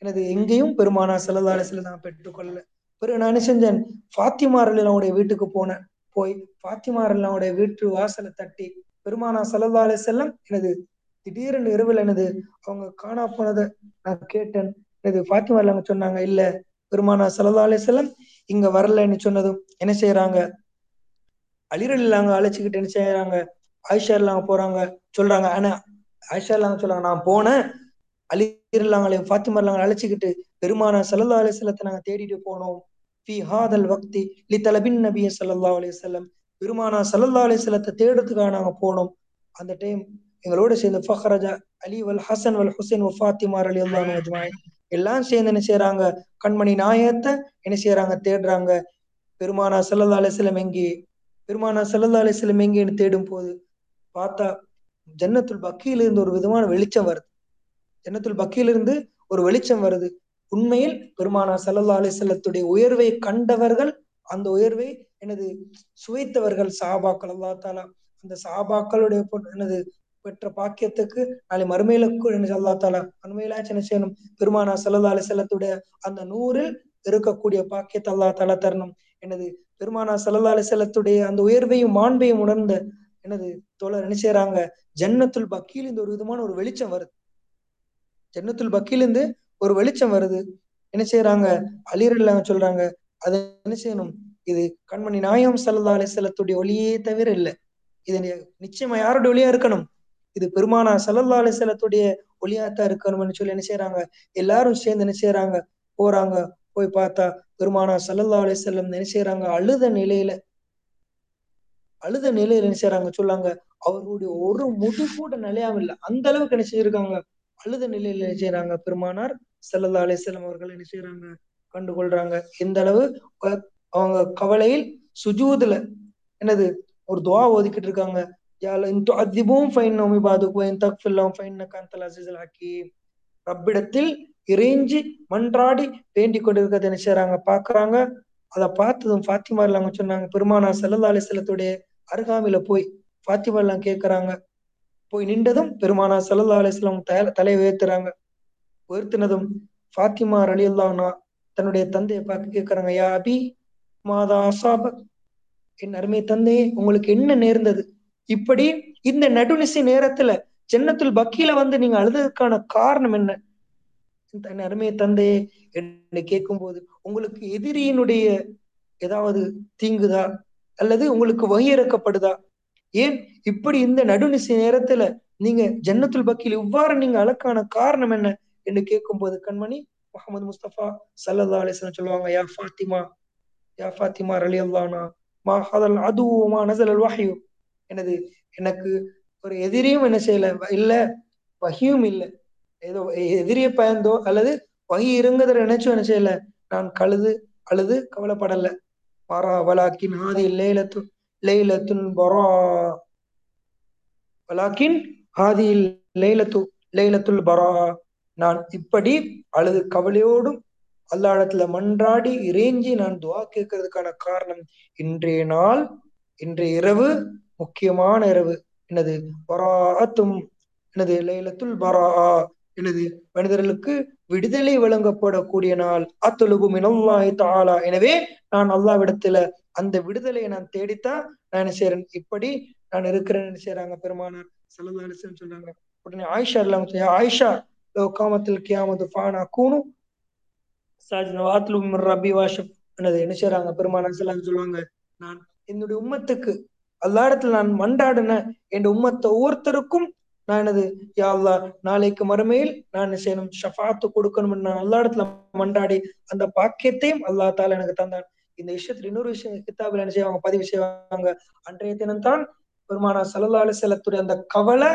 எனது எங்கேயும் பெருமானா செல்லதால சில நான் பெற்றுக்கொள்ளல. பிறகு நான் என்ன செஞ்சேன்? ஃபாத்திமாரல்லாவுடைய வீட்டுக்கு போனேன். போய் ஃபாத்திமாரல்லாவுடைய வீட்டு வாசலை தட்டி பெருமானா செல்லதால செல்லம் எனது திடீரென்று இரவில் எனது அவங்க காணா போனதை நான் கேட்டேன். எனது ஃபாத்திமா ரலியல்லாஹு சொன்னாங்க இல்ல பெருமானா சல்லா செல்லம் இங்க வரலன்னு சொன்னதும் என்ன செய்யறாங்க அலிரல் இல்லாங்க அழைச்சிக்கிட்டு என்ன செய்யறாங்க ஆயிஷா இல்லாங்க போறாங்க. சொல்றாங்க ஆனா ஆயிஷா இல்லாங்க சொல்றாங்க நான் போனேன். அலிரல்லாங்களே ஃபாத்திமா இல்லாங்க அழைச்சிக்கிட்டு பெருமானா சல்லா அலி செல்லத்தை நாங்க தேடிட்டு போனோம். ஃபி ஹாதல் வக்தி லி தலபின் நபிய சல்லா அலி பெருமானா சல்லா அலி தேடுறதுக்காக நாங்க போனோம். அந்த டைம் எங்களோட சேர்ந்து ஃபஹ்ரஜா அலி வல் ஹசன் வல் ஹுசைன் வ ஃபாத்திமா அலி அல்லாஹ் எல்லாம் சேர்ந்து என்ன செய்யறாங்க கண்மணி நாயத்தை என்ன செய்யறாங்க தேடுறாங்க. பெருமானா சல்லா அலிஸ்லம் எங்கே? பெருமானா சல்லா அலிஸ்லம் எங்கேன்னு தேடும் போது பார்த்தா ஜன்னத்துல் பக்கியில இருந்து ஒரு விதமான வெளிச்சம் வருது. ஜன்னத்துல் பக்கியில இருந்து ஒரு வெளிச்சம் வருது. உண்மையில் பெருமானா சல்லா அலிஸ்லத்துடைய உயர்வை கண்டவர்கள் அந்த உயர்வை எனது சுவைத்தவர்கள் சாபாக்கள் அல்லா தாலா அந்த சாபாக்களுடைய எனது பெற்ற பாக்கியத்துக்கு நாளை மறுமையில அல்லா தாலா மறுமையிலாச்சும் என்ன செய்யணும்? பெருமானா சல்லா அலி செல்லத்துடைய அந்த நூறில் இருக்கக்கூடிய பாக்கியத்தை அல்லா தாலா தரணும். எனது பெருமானா சல்லா அலி செல்லத்துடைய அந்த உயர்வையும் மாண்பையும் உணர்ந்த எனது தோழர் என்ன செய்யறாங்க ஜன்னத்துல் பக்கியில் இருந்து ஒரு விதமான ஒரு வெளிச்சம் வருது. ஜன்னத்துல் பக்கியிலிருந்து ஒரு வெளிச்சம் வருது. என்ன செய்யறாங்க அலிரல்லாங்க சொல்றாங்க அதை என்ன செய்யணும்? இது கண்மணி நாயம் சல்லா அலி செல்லத்துடைய ஒளியே தவிர இல்லை. இது நிச்சயமா யாருடைய ஒளியா இருக்கணும்? இது பெருமானா சல்லல்லா அலி செல்லத்துடைய ஒளியாத்தான் இருக்கணும்னு சொல்லி என்ன செய்யறாங்க எல்லாரும் சேர்ந்து என்ன செய்யறாங்க போறாங்க போய் பார்த்தா பெருமானா சல்லல்லா அலி செல்லம் என்ன செய்யறாங்க அழுத நிலையில அழுத நிலையில என்ன செய்யறாங்க சொல்லாங்க. அவர்களுடைய ஒரு முடி கூட நிலையாம இல்லை அந்த அளவுக்கு என்ன செய்யிருக்காங்க அழுத நிலையில என்ன செய்யறாங்க பெருமானார் சல்லல்லா அலி செல்லம் அவர்கள் என்ன செய்யறாங்க கண்டுகொள்றாங்க. எந்த அளவு அவங்க கவலையில் சுஜூதுல என்னது? ஒரு துவா ஓதிக்கிட்டு இருக்காங்க. ரப்பிடத்தில் இறைஞ்சி மன்றாடி வேண்டிக் கொண்டிருக்கிறத என்ன செய்யறாங்க பாக்குறாங்க அதை பார்த்ததும் ஃபாத்திமா இல்லாம சொன்னாங்க. பெருமானா சல்லா அலிஸ்லத்துடைய அருகாமையில போய் ஃபாத்திமா எல்லாம் கேட்கிறாங்க போய் நின்றதும் பெருமானா சல்லா அலிஸ்லாம் தலையை உயர்த்துறாங்க. உயர்த்தினதும் ஃபாத்திமா அலி அல்லானா தன்னுடைய தந்தையை பார்த்து கேட்கிறாங்க யா அபி மாதா அசாப என் அருமை தந்தையே உங்களுக்கு என்ன நேர்ந்தது? இப்படி இந்த நடுநிசை நேரத்துல ஜன்னத்துல் பக்கியில வந்து நீங்க அழுததுக்கான காரணம் என்ன? தன் அருமை தந்தையே என்று கேட்கும் போது உங்களுக்கு எதிரியினுடைய ஏதாவது தீங்குதா? அல்லது உங்களுக்கு வகையிறக்கப்படுதா? ஏன்? இப்படி இந்த நடுநிசை நேரத்துல நீங்க ஜன்னத்துல் பக்கியில் இவ்வாறு நீங்க அழக்கான காரணம் என்ன? என்று கேட்கும் போது கண்மணி முகமது முஸ்தபா சல்லா அலிஸ்லாம் சொல்லுவாங்க யா ஃபாத்திமா யா ஃபாத்திமா அலி அல்லானா மா ஹதல் அதுவுமா நசல் அல் வஹியு. எனது எனக்கு ஒரு எதிரியும் என்ன செய்யல இல்ல வகியும் இல்லை. ஏதோ எதிரியை பயந்தோ அல்லது வகி இறங்குதற நினைச்சோ என்ன செய்யல நான் கழுது அழுது கவலைப்படல. வரா வலாக்கின் ஹாதி லைலத்து லைலத்துன் பரா வலாக்கின் ஹாதி லைலத்து லைலத்துல் பரா. நான் இப்படி அழுது கவலையோடும் அல்லாடத்துல மன்றாடி இறைஞ்சி நான் துவா கேட்கறதுக்கான காரணம் இன்றைய நாள் இன்றைய இரவு முக்கியமான இரவு. எனது பராத்தும். எனது லைலத்துல் பரா. எனது மனிதர்களுக்கு விடுதலை வழங்கப்படக்கூடிய நாள். அத்தொழுகு மினல்லாஹி தாளா எனவே நான் அல்லாவிடத்துல அந்த விடுதலையை நான் தேடித்தான் நான் என்ன செய்யறேன் இப்படி நான் இருக்கிறேன்னு செய்யறாங்க பெருமானார்? சல்லா சொல்றாங்க உடனே ஆயிஷா இல்லாம ஆயிஷா காமத்தில் கியாமது ஃபானா கூணும் ரபி வாஷப். என்ன செய்யறாங்க பெருமானார் செல்லாம் சொல்லுவாங்க நான் என்னுடைய உம்மத்துக்கு அல்லாடத்துல நான் மண்டாடின என் உம்மத்தை ஒவ்வொருத்தருக்கும் நான் எனது யா அல்லா நாளைக்கு மறுமையில் நான் செய்யணும்? ஷஃபாத்து கொடுக்கணும் நான் அல்லா இடத்துல மண்டாடி அந்த பாக்கியத்தையும் அல்லா தால எனக்கு தந்தான். இந்த விஷயத்துல இன்னொரு விஷயம் கித்தாபில் என்ன செய்வாங்க? பதிவு செய்வாங்க. அன்றைய தினம் தான் பெருமானா சல்லா அலிசலத்துடைய அந்த கவலை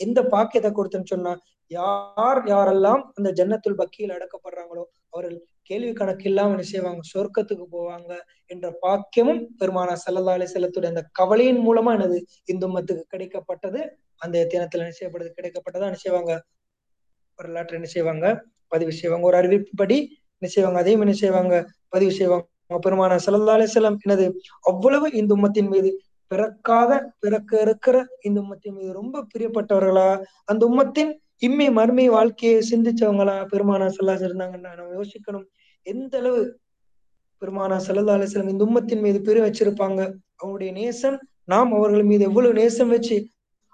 எந்த பாக்கியத்தை கொடுத்துன்னு சொன்னா யார் யாரெல்லாம் அந்த ஜன்னத்துள் பக்கியில் அடக்கப்படுறாங்களோ அவர்கள் கேள்வி கணக்கு இல்லாம என்ன செய்வாங்க? சொர்க்கத்துக்கு போவாங்க என்ற பாக்கியமும் பெருமானா சல்லா அலி செல்லத்துடைய அந்த கவலையின் மூலமா எனது இந்து மத்துக்கு கிடைக்கப்பட்டது. அந்த தினத்துல என்ன செய்யப்படுது? கிடைக்கப்பட்டதா என்ன செய்வாங்க? வரலாற்று என்ன செய்வாங்க? பதிவு செய்வாங்க. ஒரு அறிவிப்புப்படி என்ன செய்வாங்க? அதையும் என்ன செய்வாங்க? பதிவு செய்வாங்க. பெருமான சல்லா அலி செல்லம் எனது அவ்வளவு இந்து மத்தின் மீது பிறக்காத பிறக்க இருக்கிற இந்த உம்மத்தின் மீது ரொம்ப பிரியப்பட்டவர்களா? அந்த உம்மத்தின் இம்மை மறுமை வாழ்க்கையை சிந்திச்சவங்களா பெருமானா சொல்லாச இருந்தாங்கன்னா நம்ம யோசிக்கணும். எந்த அளவு பெருமானா சல்லா அலிஸ்லாம் இந்த உம்மத்தின் மீது பெரு வச்சிருப்பாங்க? அவங்களுடைய நேசம் நாம் அவர்கள் மீது எவ்வளவு நேசம் வச்சு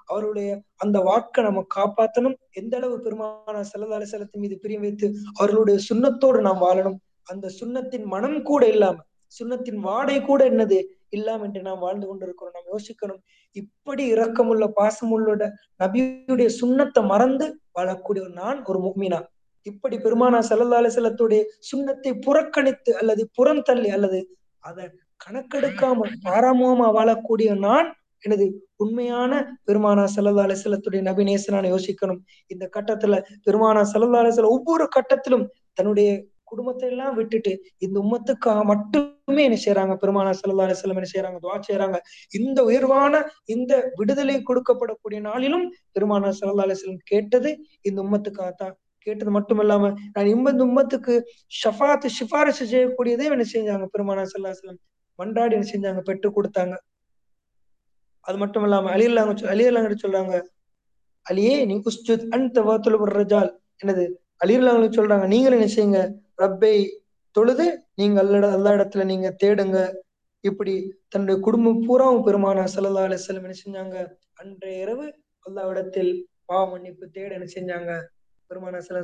அவருடைய அந்த வாக்கை நம்ம காப்பாற்றணும் எந்த அளவு பெருமானா சல்லா அலிஸ்லத்தின் மீது பிரியம் வைத்து அவர்களுடைய சுண்ணத்தோடு நாம் வாழணும்? அந்த சுண்ணத்தின் மனம் கூட இல்லாம சுண்ணத்தின் வாடை கூட என்னது? இல்லாம என்று நாம் வாழ்ந்து கொண்டிருக்கிறோம். நாம் யோசிக்கணும் இப்படி இரக்கமுள்ள பாசமுள்ள நபியுடைய சுண்ணத்தை மறந்து வாழக்கூடிய நான் ஒரு முக்மினா. இப்படி பெருமானா சல்லா அலிசல்லத்துடைய சுண்ணத்தை புறக்கணித்து அல்லது புறம் தள்ளி அல்லது அதை கணக்கெடுக்காம பாராமுகமா வாழக்கூடிய நான் எனது உண்மையான பெருமானா சல்லா அலிசல்லத்துடைய நபிநேசனான யோசிக்கணும். இந்த கட்டத்துல பெருமானா சல்லா அலிசல்ல ஒவ்வொரு கட்டத்திலும் தன்னுடைய குடும்பத்தை எல்லாம் விட்டுட்டு இந்த உம்மத்துக்காக மட்டுமே என்ன செய்யறாங்க பெருமானா சல்லா அலிஸ்லம் என்ன செய்யறாங்க துவா செய்யறாங்க இந்த உயர்வான இந்த விடுதலை கொடுக்கப்படக்கூடிய நாளிலும் பெருமானா சல்லா அலிஸ்லம் கேட்டது இந்த உம்மத்துக்காகத்தான். கேட்டது மட்டும் இல்லாம நான் இந்த உம்மத்துக்கு ஷஃபாத்து சிபாரிசு செய்யக்கூடியதே என்ன செஞ்சாங்க? பெருமானா சல்லா செல்லம் மன்றாடி என்ன செஞ்சாங்க? பெற்று கொடுத்தாங்க. அது மட்டும் இல்லாம அலியல்லாங்க அலியல்லாங்க சொல்றாங்க அலியே நீ குஸ்து அன் தவாத்துல ரஜால் என்னது? அலியல்லாங்க சொல்றாங்க நீங்களும் என்ன செய்யுங்க? ரப்பை தொழுது நீங்க அல்ல எல்லா இடத்துல நீங்க தேடுங்க. இப்படி தன்னுடைய குடும்பம் பூராவும் பெருமான சல்லா அலிஸ்லம் என்ன செஞ்சாங்க? அன்றைய இரவு அல்லாவிடத்தில் பாவ மன்னிப்பு தேட என்ன செஞ்சாங்க? பெருமான சில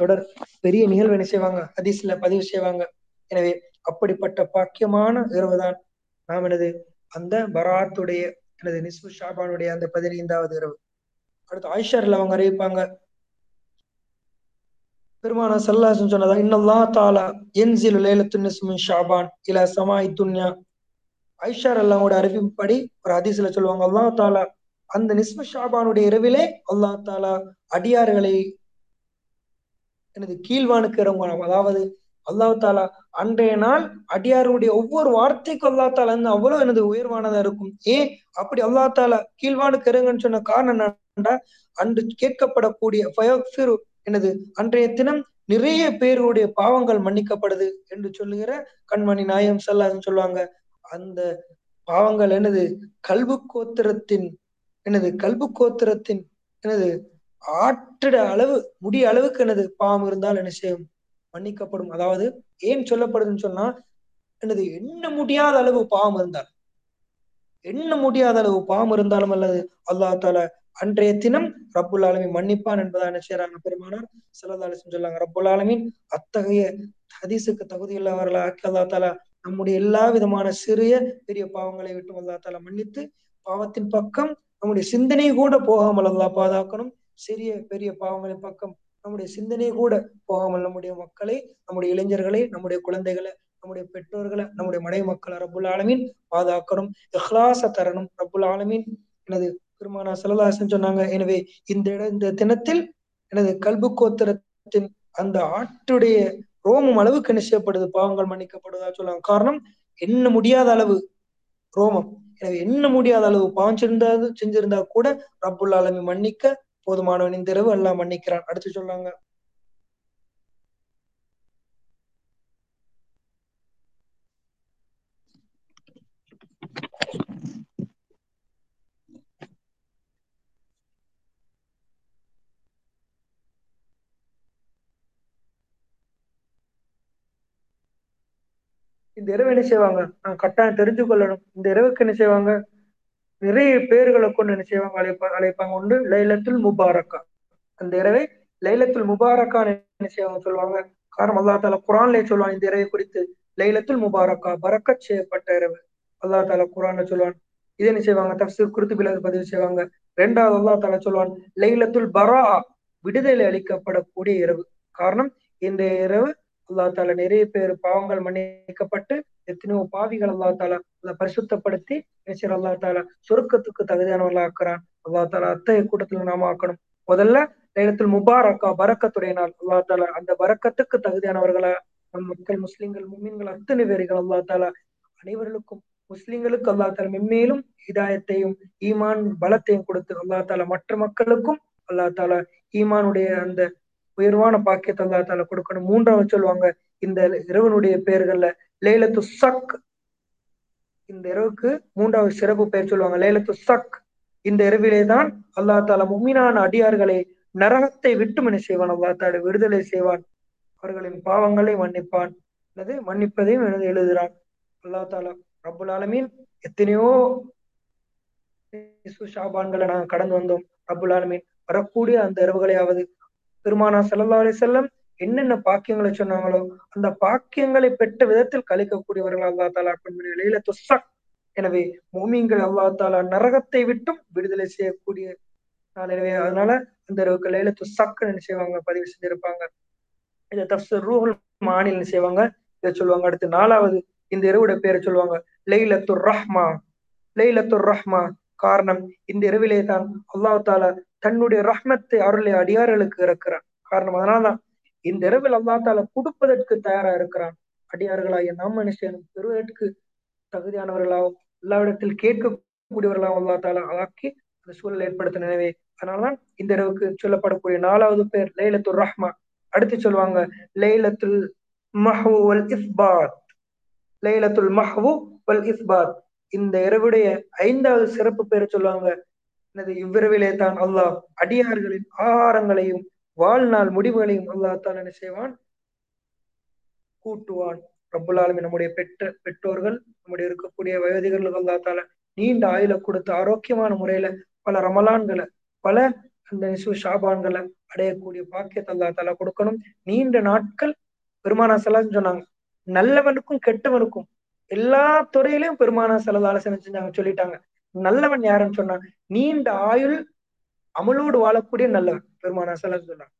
தொடர் பெரிய நிகழ்வு என்ன செய்வாங்க? அதிசல பதிவு செய்வாங்க. எனவே அப்படிப்பட்ட பாக்கியமான இரவுதான் நாம் எனது அந்த பராத்துடைய எனது நிஸ்பு ஷாபானுடைய அந்த பதினைந்தாவது இரவு. அடுத்து ஆயிஷர்ல அவங்க அறிவிப்பாங்க. பெருமான சல்லாசன் சொன்னதா இன்னல்லா தாலா என்சில் லேலத்து நிஸ்மின் ஷாபான் இல சமாய் துன்யா. ஐஷார் அல்லாவோட அறிவிப்படி ஒரு அதிசல சொல்லுவாங்க அல்லா தாலா அந்த நிஸ்ம ஷாபானுடைய இரவிலே அல்லா தாலா அடியார்களை எனது கீழ்வானுக்கு இறங்குவாங்க அதாவது அல்லாஹ் தாலா அன்றைய நாள் அடியாருடைய ஒவ்வொரு வார்த்தைக்கும் அல்லா தாலா வந்து அவ்வளவு எனது உயர்வானதா இருக்கும். ஏன்? அப்படி அல்லா தாலா கீழ்வானுக்கு இறங்குன்னு சொன்ன காரணம் என்னண்டா அன்று கேட்கப்படக்கூடிய எனது அன்றைய தினம் நிறைய பேருடைய பாவங்கள் மன்னிக்கப்படுது என்று சொல்லுகிற கண்மணி நாயம் சல்லாசன் சொல்லுவாங்க. அந்த பாவங்கள் எனது கல்பு கோத்திரத்தின் எனது கல்பு கோத்திரத்தின் எனது ஆற்றிட அளவு முடிய அளவுக்கு எனது பாவம் இருந்தால் என்ன செய்யும்? மன்னிக்கப்படும். அதாவது ஏன் சொல்லப்படுதுன்னு சொன்னா எனது எண்ண முடியாத அளவு பாவம் இருந்தால். எண்ண முடியாத அளவு பாவம் இருந்தாலும் அல்லது அல்லா தால அன்றைய தினம் ரப்புல் ஆலமின் மன்னிப்பான் என்பதா என்ன செய்யறாங்க பெருமானார்? சிலதாலிசம் சொல்லாங்க ரப்புல் ஆலமின் அத்தகைய ஹதீஸுக்கு தகுதி அல்லா தாலா நம்முடைய எல்லா விதமான சிறிய பெரிய பாவங்களை விட்டு அல்லா தாலா மன்னித்து பாவத்தின் பக்கம் நம்முடைய சிந்தனை கூட போகாமல் அல்லா பாதுகாக்கணும். சிறிய பெரிய பாவங்களின் பக்கம் நம்முடைய சிந்தனை கூட போகாமல் நம்முடைய மக்களை நம்முடைய இளைஞர்களை நம்முடைய குழந்தைகளை நம்முடைய பெற்றோர்களை நம்முடைய மனைவி மக்களை ரபுல் ஆலமீன் பாதுகாக்கணும். இஹ்லாச தரணும். ரபுல் ஆலமீன் எனது பெருமானா சலதாசன் சொன்னாங்க எனவே இந்த இட இந்த தினத்தில் எனது கல்பு கோத்திரத்தின் அந்த ஆட்டுடைய ரோமம் அளவுக்கு என்ன செய்யப்படுது? பாவங்கள் மன்னிக்கப்படுவதா சொல்லுவாங்க காரணம் எண்ண முடியாத அளவு ரோமம். எனவே எண்ண முடியாத அளவு பாவம் செஞ்சிருந்தா செஞ்சிருந்தா கூட ரப்புல் ஆலமி மன்னிக்க போதுமானவன் இந்த இரவு எல்லாம் மன்னிக்கிறான். அடுத்து சொல்லாங்க இந்த இரவு என்ன செய்வாங்க? நான் கட்டாயம் தெரிஞ்சு கொள்ளணும். இந்த இரவுக்கு என்ன செய்வாங்க? நிறைய பேர்களை கொண்டு என்ன செய்வாங்க? அழைப்பா அழைப்பாங்க. உண்டு லைலத்துல் முபாரக்கா. அந்த இரவை லைலத்துல் முபாரக்கான்னு என்ன செய்வாங்க சொல்லுவாங்க? காரணம் அல்லா தாலா குரான்ல சொல்லுவான் இந்த இரவை குறித்து. லைலத்துல் முபாரக்கா பரக்கத் செய்யப்பட்ட இரவு. அல்லா தாலா குரான்ல சொல்லுவான். இது என்ன செய்வாங்க? தப்சீர் குருத்துபில பதிவு செய்வாங்க. ரெண்டாவது அல்லா தாலா சொல்லுவான் லைலத்துல் பரா விடுதலை அளிக்கப்படக்கூடிய இரவு. காரணம் இந்த இரவு அல்லா தால நிறைய பேர் பாவங்கள் மன்னிக்கப்பட்டு எத்தனையோ பாவிகள் அல்லா தாலா அதை பரிசுத்தப்படுத்தி நிச்சயம் அல்லா தாலா சொருக்கத்துக்கு தகுதியானவர்களா ஆக்குறான். அல்லா தாலா அத்தகைய கூட்டத்துல நாம ஆக்கணும். முதல்ல நேரத்தில் முபாரக்கா பரக்கத்துடைய நாள். அல்லா தாலா அந்த பரக்கத்துக்கு தகுதியானவர்களா? நம் மக்கள் முஸ்லிம்கள் மும்மின்கள் அத்தனை பேர்கள் அல்லா தாலா அனைவர்களுக்கும் முஸ்லிம்களுக்கு அல்லா தாலா மென்மேலும் இதாயத்தையும் ஈமான் பலத்தையும் கொடுத்து அல்லா தாலா மற்ற மக்களுக்கும் அல்லா தாலா ஈமானுடைய அந்த உயர்வான பாக்கியத்தை அல்லா தால கொடுக்கணும். மூன்றாவது சொல்லுவாங்க இந்த இரவனுடைய பெயர்கள்ல லேலத்து சக். இந்த இரவுக்கு மூன்றாவது சிறப்பு பெயர் சொல்லுவாங்க லேலத்து சக். இந்த இரவிலே தான் அல்லா தால மும்மினான அடியார்களை நரகத்தை விட்டும் என்ன செய்வான். அல்லா தாலா விடுதலை செய்வான். அவர்களின் பாவங்களை மன்னிப்பான். அல்லது மன்னிப்பதையும் எனது எழுதுகிறான். அல்லா தாலா ரப்புல் ஆலமீன் எத்தனையோ ஷாபான்களை நாங்கள் கடந்து வந்தோம். ரப்புல் ஆலமீன். வரக்கூடிய அந்த இரவுகளையாவது பெருமானா செல்லல்லா அலி செல்லம் என்னென்ன பாக்கியங்களை சொன்னாங்களோ அந்த பாக்கியங்களை பெற்ற விதத்தில் கழிக்கக்கூடியவர்கள் அல்லா தாலா நிலையில துசக் எனவே மோமியங்கள் அல்லா தாலா நரகத்தை விட்டும் விடுதலை செய்யக்கூடிய நாள். எனவே அதனால அந்த அளவுக்கு லைல துசக் என்ன செய்வாங்க? பதிவு செஞ்சிருப்பாங்க. இதை தப்சர் ரூஹுல் மாநில செய்வாங்க? இதை சொல்லுவாங்க. அடுத்து நாலாவது இந்த இரவுடைய பேரை சொல்லுவாங்க. லைலத்துர் ரஹ்மா. லைலத்துர் ரஹ்மா. காரணம் இந்த இரவிலே தான் அல்லாஹ் தாலா தன்னுடைய ரஹ்மத்தை அருளை அடியார்களுக்கு இறக்கிறான். காரணம் அதனால்தான் இந்த இரவில் அல்லா தாலா கொடுப்பதற்கு தயாரா இருக்கிறான். அடியார்களாகிய நாம் மனுஷனும் பெறுவதற்கு தகுதியானவர்களாகவும் எல்லாவிடத்தில் கேட்கக்கூடியவர்களாகவும் அல்லா தாலா ஆக்கி அந்த சூழல் ஏற்படுத்த நினைவே இந்த இரவுக்கு சொல்லப்படக்கூடிய நாலாவது பேர் லைலத்துல் ரஹ்மா. அடுத்து சொல்லுவாங்க லைலத்துல் மஹு வல் இஸ்பாத். லைலத்துல் மஹ்வு வல் இஸ்பாத். இந்த இரவுடைய ஐந்தாவது சிறப்பு பேர் சொல்லுவாங்க. எனது இவ்விரவிலே தான் அல்லாஹ் அடியார்களின் ஆகாரங்களையும் வாழ்நாள் முடிவுகளையும் அல்லாஹ் தான் என்ன செய்வான்? கூட்டுவான். ரப்புல் நம்முடைய பெற்ற பெற்றோர்கள் நம்முடைய இருக்கக்கூடிய வயதிகளுக்கு அல்லா தால நீண்ட ஆயுள கொடுத்து ஆரோக்கியமான முறையில பல ரமலான்களை பல அந்த நிசு ஷாபான்களை அடையக்கூடிய பாக்கியத்தை அல்லா தாலா கொடுக்கணும். நீண்ட நாட்கள் பெருமானா செல்லாம் சொன்னாங்க. நல்லவனுக்கும் கெட்டவனுக்கும் எல்லா துறையிலையும் பெருமானா செலவு ஆலோசனை செஞ்சாங்க சொல்லிட்டாங்க. நல்லவன் யாருன்னு சொன்னாங்க நீண்ட ஆயுள் அமலோடு வாழக்கூடிய நல்லவன் பெருமானா செலவு சொன்னாங்க.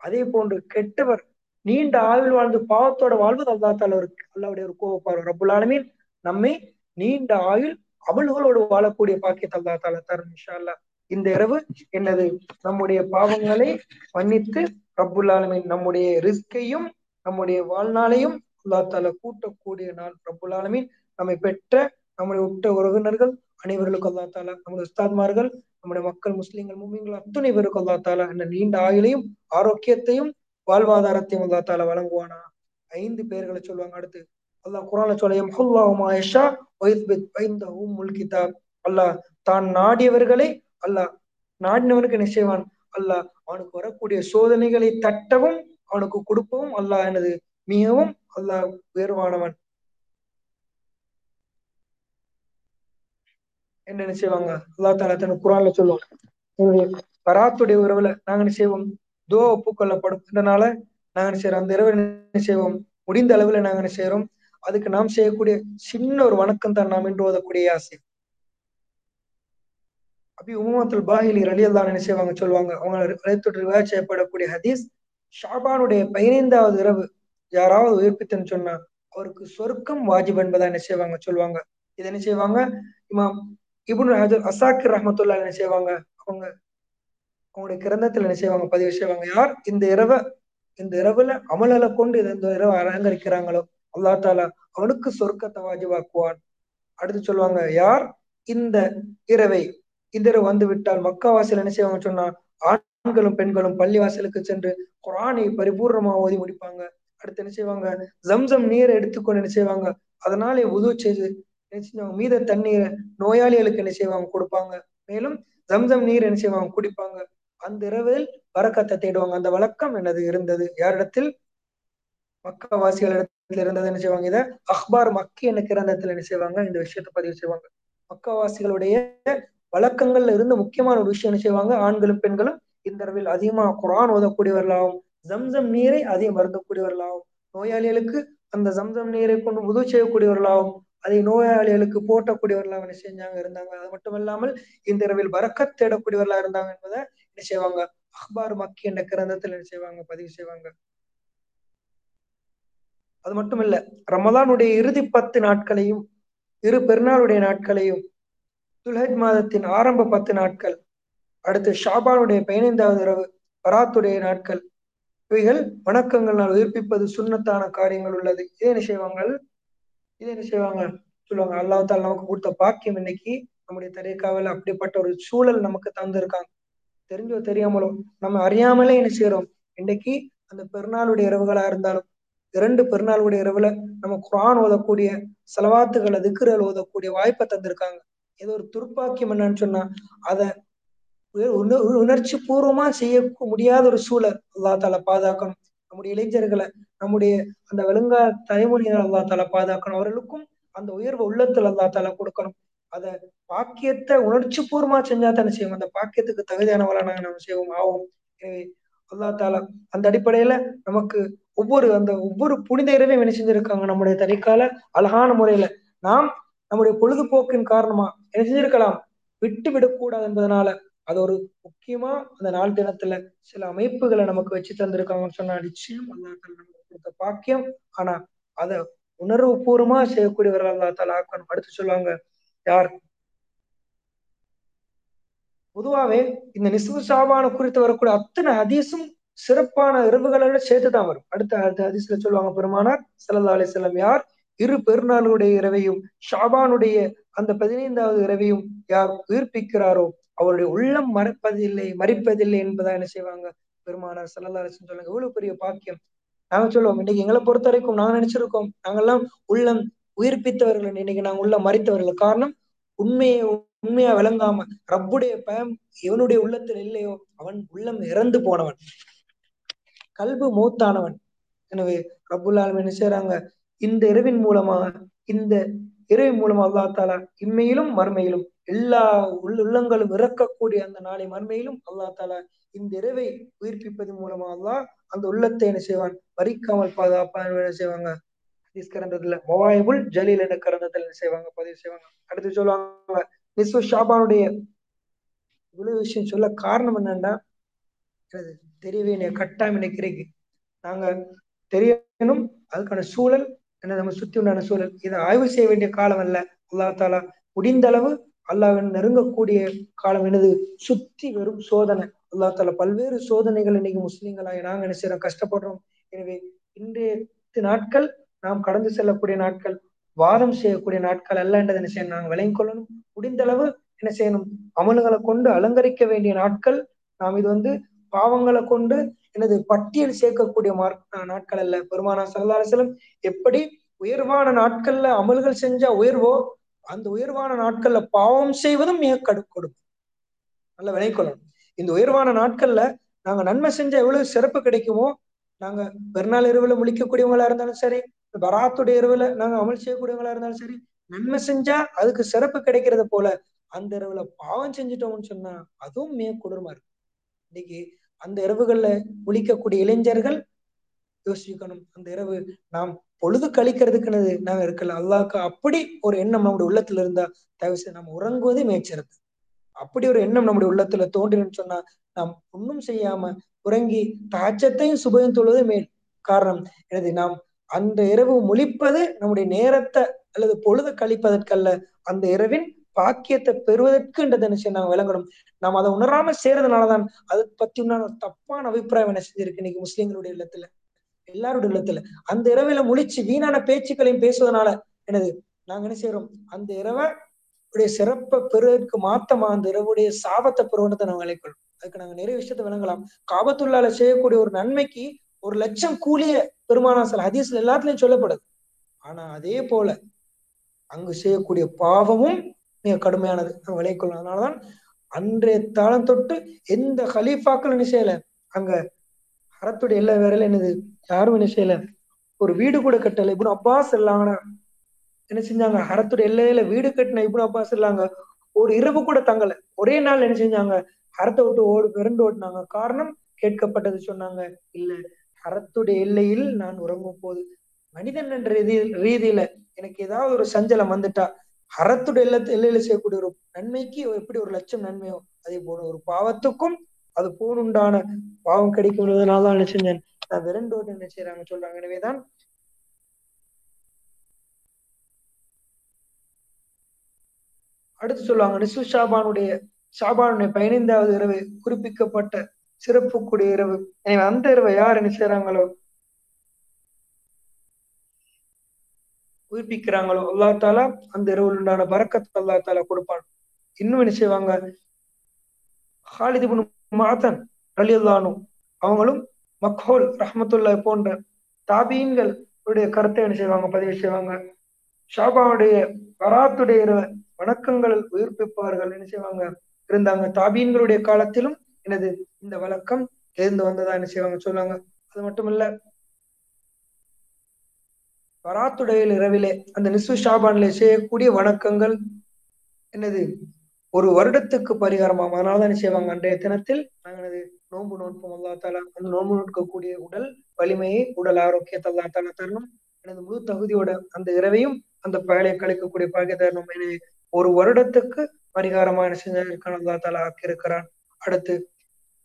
அதே போன்று கெட்டவர் நீண்ட ஆயுள் வாழ்ந்து பாவத்தோட வாழ்வது அல்லா தால ஒரு அல்லாவுடைய ஒரு கோவப்பார் ரப்புல் ஆலமீன் நம்மை நீண்ட ஆயுள் அமல்களோடு வாழக்கூடிய பாக்கியத்தை அல்லா தால தரும் இன்ஷா இந்த இரவு என்னது? நம்முடைய பாவங்களை மன்னித்து ரபுல் ஆலமீன் நம்முடைய ரிஸ்கையும் நம்முடைய வாழ்நாளையும் அல்லா தால கூட்டக்கூடிய நாள் ரப்புல் ஆலமீன். நம்மை பெற்ற நம்முடைய உற்ற உறவினர்கள் அனைவர்களுக்கும் அல்லா தாலா நம்முடைய உஸ்தாத்மார்கள் நம்முடைய மக்கள் முஸ்லீம்கள் மும்மிங்கள் அத்துணை பேருக்கு அல்லா தாலா இந்த நீண்ட ஆயுளையும் ஆரோக்கியத்தையும் வாழ்வாதாரத்தையும் அல்லா தாலா வழங்குவானா? ஐந்து பேர்களை சொல்லுவாங்க அடுத்து. அல்லாஹ் குரான சொல்லையும் கிதாப். அல்லாஹ் தான் நாடியவர்களை அல்லாஹ் நாடினவனுக்கு நிச்சயவான் அல்லாஹ் அவனுக்கு வரக்கூடிய சோதனைகளை தட்டவும் அவனுக்கு கொடுப்பவும் அல்லாஹ் எனது மிகவும் அல்லாஹ் உயர்வானவன் என்ன செய்வாங்க அல்லா தாலா தன் குரான்ல சொல்லுவாங்க பராத்துடைய உறவுல நாங்க என்ன செய்வோம்? தோ ஒப்புக்கொள்ளப்படும். இதனால நாங்க என்ன செய்யறோம்? அந்த இரவு என்ன செய்வோம்? முடிந்த அளவுல நாங்க என்ன செய்யறோம்? அதுக்கு நாம் செய்யக்கூடிய சின்ன ஒரு வணக்கம் தான் நாம் இன்று ஓதக்கூடிய ஆசை. அப்படி உமத்தில் பாஹிலி ரலியல்லான்னு என்ன செய்வாங்க? சொல்லுவாங்க. அவங்க அழைத்தொற்று செய்யப்படக்கூடிய ஹதீஸ் ஷாபானுடைய பதினைந்தாவது இரவு. யாராவது உயிர்ப்பித்தன்னு சொன்னா அவருக்கு சொர்க்கம் வாஜிப் என்பதா என்ன செய்வாங்க? சொல்லுவாங்க. இதை என்ன செய்வாங்க? இமாம் இபுன் ஹஜர் அசாக்கிர் ரஹமத்துல்லா என்ன செய்வாங்க? அவங்க அவங்களுடைய கிரந்தத்துல என்ன செய்வாங்க? பதிவு செய்வாங்க. யார்? இந்த இரவை இந்த இரவுல அமலலை கொண்டு இந்த இரவை அலங்கரிக்கிறாங்களோ அல்லா தாலா அவனுக்கு சொர்க்கத்தை வாஜிவாக்குவான் அடுத்து சொல்லுவாங்க யார்? இந்த இரவை இந்த இரவு வந்து விட்டால் மக்கா வாசல் என்ன செய்வாங்க சொன்னா ஆண்களும் பெண்களும் பள்ளி வாசலுக்கு சென்று குரானை பரிபூர்ணமா ஓதி முடிப்பாங்க. அடுத்து என்ன செய்வாங்க? ஜம்சம் நீரை எடுத்துக்கொண்டு என்ன செய்வாங்க? அதனாலே உதவு செய்து என்ன செய்வாங்க மீத தண்ணீரை நோயாளிகளுக்கு என்ன செய்வாங்க? கொடுப்பாங்க. மேலும் ஜம்சம் நீர் என்ன செய்வாங்க? குடிப்பாங்க. அந்த இரவில் வரக்கத்தை தேடுவாங்க. அந்த வழக்கம் என்னது? இருந்தது. யாரிடத்தில்? மக்காவாசிகள் இடத்துல இருந்தது என்ன செய்வாங்க? இதை அக்பார் மக்கி என்ன கிரந்தத்துல என்ன செய்வாங்க? இந்த விஷயத்தை பதிவு செய்வாங்க. மக்காவாசிகளுடைய வழக்கங்கள்ல இருந்து முக்கியமான ஒரு விஷயம் என்ன செய்வாங்க? ஆண்களும் பெண்களும் இந்த இரவில் அதிகமா குரான் ஓதக்கூடியவர்களாகவும் ஜம்சம் நீரை அதிகம் மருந்தக்கூடியவர்களாகவும் நோயாளிகளுக்கு அந்த ஜம்சம் நீரை கொண்டு உதவி செய்யக்கூடியவர்களாகவும் அதை நோயாளிகளுக்கு போட்டக்கூடியவர்களாக என்ன செஞ்சாங்க? இருந்தாங்க. அது மட்டும் இல்லாமல் இந்த இரவில் வரக்கத் தேடக்கூடியவர்களா இருந்தாங்க என்பதை என்ன செய்வாங்க? அக்பார் மக்கி என்ற கிரந்தத்தில் என்ன செய்வாங்க? பதிவு செய்வாங்க. அது மட்டும் இல்ல ரமதானுடைய இறுதி பத்து நாட்களையும் இரு பெருநாளுடைய நாட்களையும் துல்ஹஜ் மாதத்தின் ஆரம்ப பத்து நாட்கள் அடுத்து ஷாபானுடைய பதினைந்தாவது இரவு பராத்துடைய நாட்கள் இவைகள் வணக்கங்களால் உயிர்ப்பிப்பது சுண்ணத்தான காரியங்கள் உள்ளது. இதே என்ன செய்வாங்க இதே என்ன செய்வாங்க சொல்லுவாங்க அல்லாஹால நமக்கு கொடுத்த பாக்கியம் இன்னைக்கு நம்முடைய தரீக்காவில் அப்படிப்பட்ட ஒரு சூழல் நமக்கு தந்திருக்காங்க. தெரிஞ்சோ தெரியாமலோ நம்ம அறியாமலே என்ன செய்யறோம் இன்னைக்கு அந்த பெருநாளுடைய இரவுகளா இருந்தாலும் இரண்டு பெருநாளுடைய இரவுல நம்ம குரான் ஓதக்கூடிய செலவாத்துகளை திக்குறல் ஓதக்கூடிய வாய்ப்பை தந்திருக்காங்க. ஏதோ ஒரு துர்ப்பாக்கியம் என்னன்னு சொன்னா அதை உணர்ச்சி பூர்வமா செய்ய முடியாத ஒரு சூழல் அல்லா தால பாதுகாக்கணும். நம்முடைய இளைஞர்களை நம்முடைய அந்த விலங்கா தலைமுறையினர் அல்லா தால பாதுகாக்கணும். அவர்களுக்கும் அந்த உயர்வு உள்ளத்துல அல்லா தால கொடுக்கணும். அத பாக்கியத்தை உணர்ச்சி பூர்வமா செஞ்சா தானே செய்வோம். அந்த பாக்கியத்துக்கு தகுதியானவளா நாங்க நம்ம செய்வோம் ஆவோம். எனவே அல்லா தாலா அந்த அடிப்படையில நமக்கு ஒவ்வொரு அந்த ஒவ்வொரு புனித இரவையும் என்ன செஞ்சிருக்காங்க? நம்முடைய தனிக்கால அழகான முறையில நாம் நம்முடைய பொழுதுபோக்கின் காரணமா என்ன செஞ்சிருக்கலாம்? விட்டு விடக்கூடாது என்பதனால அது ஒரு முக்கியமா அந்த நாள் தினத்துல சில அமைப்புகளை நமக்கு வச்சு தந்திருக்காங்கன்னு சொன்னா நிச்சயம் நமக்கு கொடுத்த பாக்கியம். ஆனா அத உணர்வு பூர்வமா செய்யக்கூடியவர்கள் அல்லா ஆக்கணும் அடுத்து சொல்லுவாங்க. யார்? பொதுவாவே இந்த நிசுவு சாபான குறித்து வரக்கூடிய அத்தனை ஹதீஸும் சிறப்பான இரவுகளோட சேர்த்துதான் வரும். அடுத்த அடுத்த ஹதீஸ்ல சொல்லுவாங்க பெருமானார் சல்லா அலி செல்லம் யார்? இரு பெருநாளுடைய இரவையும் ஷாபானுடைய அந்த பதினைந்தாவது இரவையும் யார் உயிர்ப்பிக்கிறாரோ அவருடைய உள்ளம் மறைப்பதில்லை மறிப்பதில்லை என்பதா என்ன செய்வாங்க? பெருமானார் சல்லா அலி சொல்லுவாங்க எவ்வளவு பெரிய பாக்கியம். நாங்க சொல்லுவோம் இன்னைக்கு எங்களை பொறுத்த வரைக்கும் நாங்க நினைச்சிருக்கோம். நாங்கெல்லாம் உள்ளம் உயிர்ப்பித்தவர்கள். இன்னைக்கு நாங்க உள்ள மறித்தவர்கள். காரணம் உண்மையை உண்மையா விளங்காம ரப்புடைய பயம் இவனுடைய உள்ளத்தில் இல்லையோ அவன் உள்ளம் இறந்து போனவன். கல்பு மூத்தானவன். எனவே ரப்புல்லாலும் என்ன செய்யறாங்க இந்த இரவின் மூலமா இந்த இரவின் மூலமா அல்லா தாலா இம்மையிலும் மறுமையிலும் எல்லா உள்ளங்களும் இறக்கக்கூடிய அந்த நாளை மறுமையிலும் அல்லா தாலா இந்த இரவை உயிர்ப்பிப்பதன் மூலமா அல்லா அந்த உள்ளத்தை என்ன செய்வான்? வரிக்காமல் பாதுகாப்பான் என்ன செய்வாங்க? ஹதீஸ் கரந்ததுல மொவாயிபுல் ஜலீல் என்ற கரந்தத்தில் என்ன செய்வாங்க? பதிவு செய்வாங்க. அடுத்து சொல்லுவாங்க நிஸ்வ ஷாபானுடைய இவ்வளவு விஷயம் சொல்ல காரணம் என்னன்னா எனக்கு தெரியவே கட்டாயம் நினைக்கிறீங்க நாங்க தெரியணும் அதுக்கான சூழல் என்ன நம்ம சுத்தி உண்டான சூழல். இதை ஆய்வு செய்ய வேண்டிய காலம் அல்ல. அல்லா தாலா முடிந்த அளவு அல்லாவின் நெருங்கக்கூடிய காலம் எனது சுத்தி வெறும் சோதனை. அல்லா தால பல்வேறு சோதனைகள் இன்னைக்கு முஸ்லீம்களாக நாங்க என்ன கஷ்டப்படுறோம். எனவே இன்றைய நாட்கள் நாம் கடந்து செல்லக்கூடிய நாட்கள் வாதம் செய்யக்கூடிய நாட்கள் அல்ல என்றதை என்ன செய்யணும்? நாங்கள் விளங்கிக் கொள்ளணும். முடிந்த அளவு என்ன செய்யணும்? அமல்களை கொண்டு அலங்கரிக்க வேண்டிய நாட்கள். நாம் இது வந்து பாவங்களை கொண்டு எனது பட்டியல் சேர்க்கக்கூடிய நாட்கள் அல்ல. பெருமானா சல்லாசலம் எப்படி உயர்வான நாட்கள்ல அமல்கள் செஞ்சா உயர்வோ அந்த உயர்வான நாட்கள்ல பாவம் செய்வதும் மிக கடு கொடுக்கும் நல்ல கொள்ளணும். இந்த உயர்வான நாட்கள்ல நாங்க நன்மை செஞ்சா எவ்வளவு சிறப்பு கிடைக்குமோ நாங்க பெருநாள் இரவுல முழிக்கக்கூடியவங்களா இருந்தாலும் சரி பராத்துடைய இரவுல நாங்க அமல் செய்யக்கூடியவங்களா இருந்தாலும் சரி நன்மை செஞ்சா அதுக்கு சிறப்பு கிடைக்கிறது போல அந்த இரவுல பாவம் செஞ்சுட்டோம்னு சொன்னா அதுவும் மிக கொடூரமா இருக்கு இன்னைக்கு அந்த இரவுகள்ல முழிக்கக்கூடிய இளைஞர்கள் யோசிக்கணும். அந்த இரவு நாம் பொழுது கழிக்கிறதுக்குன்னு நாங்க இருக்கல அல்லாவுக்கு அப்படி ஒரு எண்ணம் நம்முடைய உள்ளத்துல இருந்தா தயவு செய்து நம்ம உறங்குவதே மேய்ச்சிறது அப்படி ஒரு எண்ணம் நம்முடைய உள்ளத்துல தோன்றினு சொன்னா நாம் ஒன்றும் செய்யாம உறங்கி தாச்சத்தையும் சுபயம் தொழுவது மேல் காரணம். எனது நாம் அந்த இரவு முழிப்பது நம்முடைய நேரத்தை அல்லது பொழுது கழிப்பதற்கல்ல அந்த இரவின் பாக்கியத்தை பெறுவதற்குன்றதை என்ன நாங்க விளங்கணும். நாம் அதை உணராம செய்யறதுனாலதான் அதை பத்தி உண்டான தப்பான அபிப்பிராயம் என்ன செஞ்சிருக்கு இன்னைக்கு முஸ்லீம்களுடைய இல்லத்துல எல்லாருடைய இல்லத்துல அந்த இரவில முழிச்சு வீணான பேச்சுக்களையும் பேசுவதனால எனது நாங்க என்ன செய்யறோம் அந்த இரவை உடைய சிறப்பை பெறுவதற்கு மாத்தமா அந்த இரவுடைய சாபத்தை பெறுவதை நாங்க விளைக்கொள்ளும் அதுக்கு நாங்க நிறைய விஷயத்த விளங்கலாம். காபத்துள்ளால செய்யக்கூடிய ஒரு நன்மைக்கு ஒரு லட்சம் கூலிய பெருமானாசல் ஹதீஸ்ல எல்லாத்துலயும் சொல்லப்படுது. ஆனா அதே போல அங்கு செய்யக்கூடிய பாவமும் மிக கடுமையானது. நம்ம விளைக்கொள்ளும் அதனாலதான் அன்றைய தாளம் தொட்டு எந்த ஹலீஃபாக்கள் என்ன செய்யல? அங்க அறத்துடைய எல்லா வேறையில என்னது? யாரும் என்ன செய்யல ஒரு வீடு கூட கட்டல. இப்படி அப்பாஸ் இல்லாங்க என்ன செஞ்சாங்க? அறத்துடைய எல்லையில வீடு கட்டின இப்படி அப்பாஸ் இல்லாங்க ஒரு இரவு கூட தங்கல. ஒரே நாள் என்ன செஞ்சாங்க? ஹரத்தை விட்டு ஓடு பிறண்டு ஓட்டினாங்க. காரணம் கேட்கப்பட்டது சொன்னாங்க. இல்ல ஹரத்துடைய எல்லையில் நான் உறங்கும் போது மனிதன் என்ற ரீதியில எனக்கு ஏதாவது ஒரு சஞ்சலம் வந்துட்டா அறத்துடைய எல்ல எல்லையில செய்யக்கூடிய ஒரு நன்மைக்கு எப்படி ஒரு லட்சம் நன்மையோ அதே போல ஒரு பாவத்துக்கும் அது போனுண்டான பாவம் கிடைக்கும்ன்றதுனால தான் என்ன செஞ்சேன் நான் விரண்டோடு என்ன செய்யறாங்க சொல்றாங்க. எனவேதான் அடுத்து சொல்லுவாங்க நிசு ஷாபானுடைய ஷாபானுடைய பதினைந்தாவது இரவு குறிப்பிக்கப்பட்ட சிறப்புக்குடைய இரவு. எனவே அந்த இரவை யார் என்ன செய்யறாங்களோ உயிர்ப்பிக்கிறாங்களோ அல்லா தாலா அந்த இரவில் உண்டான பறக்கத்தை அல்லா தாலா கொடுப்பான். இன்னும் என்ன செய்வாங்க? ஹாலிதிபுன் மாதன் ரலியல்லானு. அவங்களும் மக்ஹோல் ரஹமத்துல்லா போன்ற தாபீன்கள் கருத்தை என்ன செய்வாங்க பதிவு செய்வாங்க. ஷாபாவுடைய வராத்துடைய வணக்கங்கள் உயிர்ப்பிப்பார்கள் என்ன செய்வாங்க இருந்தாங்க. தாபீன்களுடைய காலத்திலும் எனது இந்த வழக்கம் இருந்து வந்ததா என்ன செய்வாங்க சொல்லுவாங்க. அது மட்டும் இல்ல வராத்துடைய இரவிலே அந்த நிசு ஷாபான்ல செய்யக்கூடிய வணக்கங்கள் என்னது ஒரு வருடத்துக்கு பரிகாரமாம் அதனால என்ன செய்வாங்க. அன்றைய தினத்தில் நாங்கள் எனது நோன்பு நோட்போம். அல்லா தாலா அந்த நோன்பு நோட்கக்கூடிய உடல் வலிமையை உடல் ஆரோக்கியத்தை அல்லா தாலா தரணும். எனது முழு தகுதியோட அந்த இரவையும் அந்த பயலை கழிக்கக்கூடிய பாக்கிய தரணும். எனவே ஒரு வருடத்துக்கு பரிகாரமா என்ன செஞ்சிருக்கான் அல்லா தாலா ஆக்கியிருக்கிறான். அடுத்து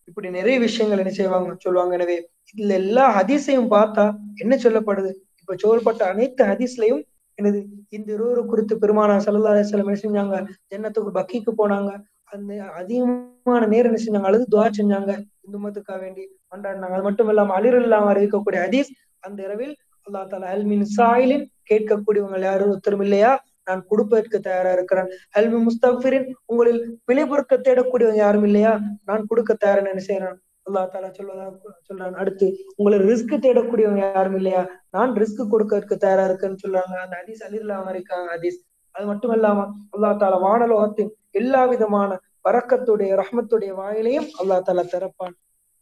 இப்படி நிறைய விஷயங்கள் என்ன செய்வாங்க? சொல்லுவாங்க. எனவே இதுல எல்லா ஹதீஸையும் பார்த்தா என்ன சொல்லப்படுது? இப்ப சொல்லப்பட்ட அனைத்து ஹதீஸ்லயும் எனது இந்த இருவரு குறித்து பெருமானா சல்லா அலிஸ்லாம் என்ன செஞ்சாங்க? ஜன்னத்துக்கு பக்கிக்கு போனாங்க. அந்த அதிகமான நேரம் என்ன செஞ்சாங்க? அழுது துவா செஞ்சாங்க. இந்து மதத்துக்காக வேண்டி கொண்டாடினாங்க அது மட்டும் இல்லாம அலிர் இல்லாம அறிவிக்கக்கூடிய ஹதீஸ் அந்த இரவில் அல்லா தாலா அல்மின் சாயிலின் கேட்கக்கூடியவங்க யாரும் ஒருத்தரும் இல்லையா? நான் கொடுப்பதற்கு தயாரா இருக்கிறேன். அல்மி முஸ்தபிரின் உங்களில் பிழை பொறுக்க தேடக்கூடியவங்க யாரும் இல்லையா? நான் கொடுக்க தயாரா என்ன செய்யறேன் அல்லா தாலா சொல்வதா சொல்றான். அடுத்து உங்களை ரிஸ்க் தேடக்கூடியவங்க யாரும் இல்லையா? நான் ரிஸ்க் கொடுக்கறதுக்கு தயாரா இருக்குன்னு சொல்றாங்க. அந்த ஹதீஸ் அலிர்லாம இருக்காங்க ஹதீஸ். அது மட்டும் இல்லாம அல்லா தாலா வானலோகத்தின் எல்லா விதமான வரக்கத்துடைய ரஹ்மத்துடைய வாயிலையும் அல்லா தாலா திறப்பான்.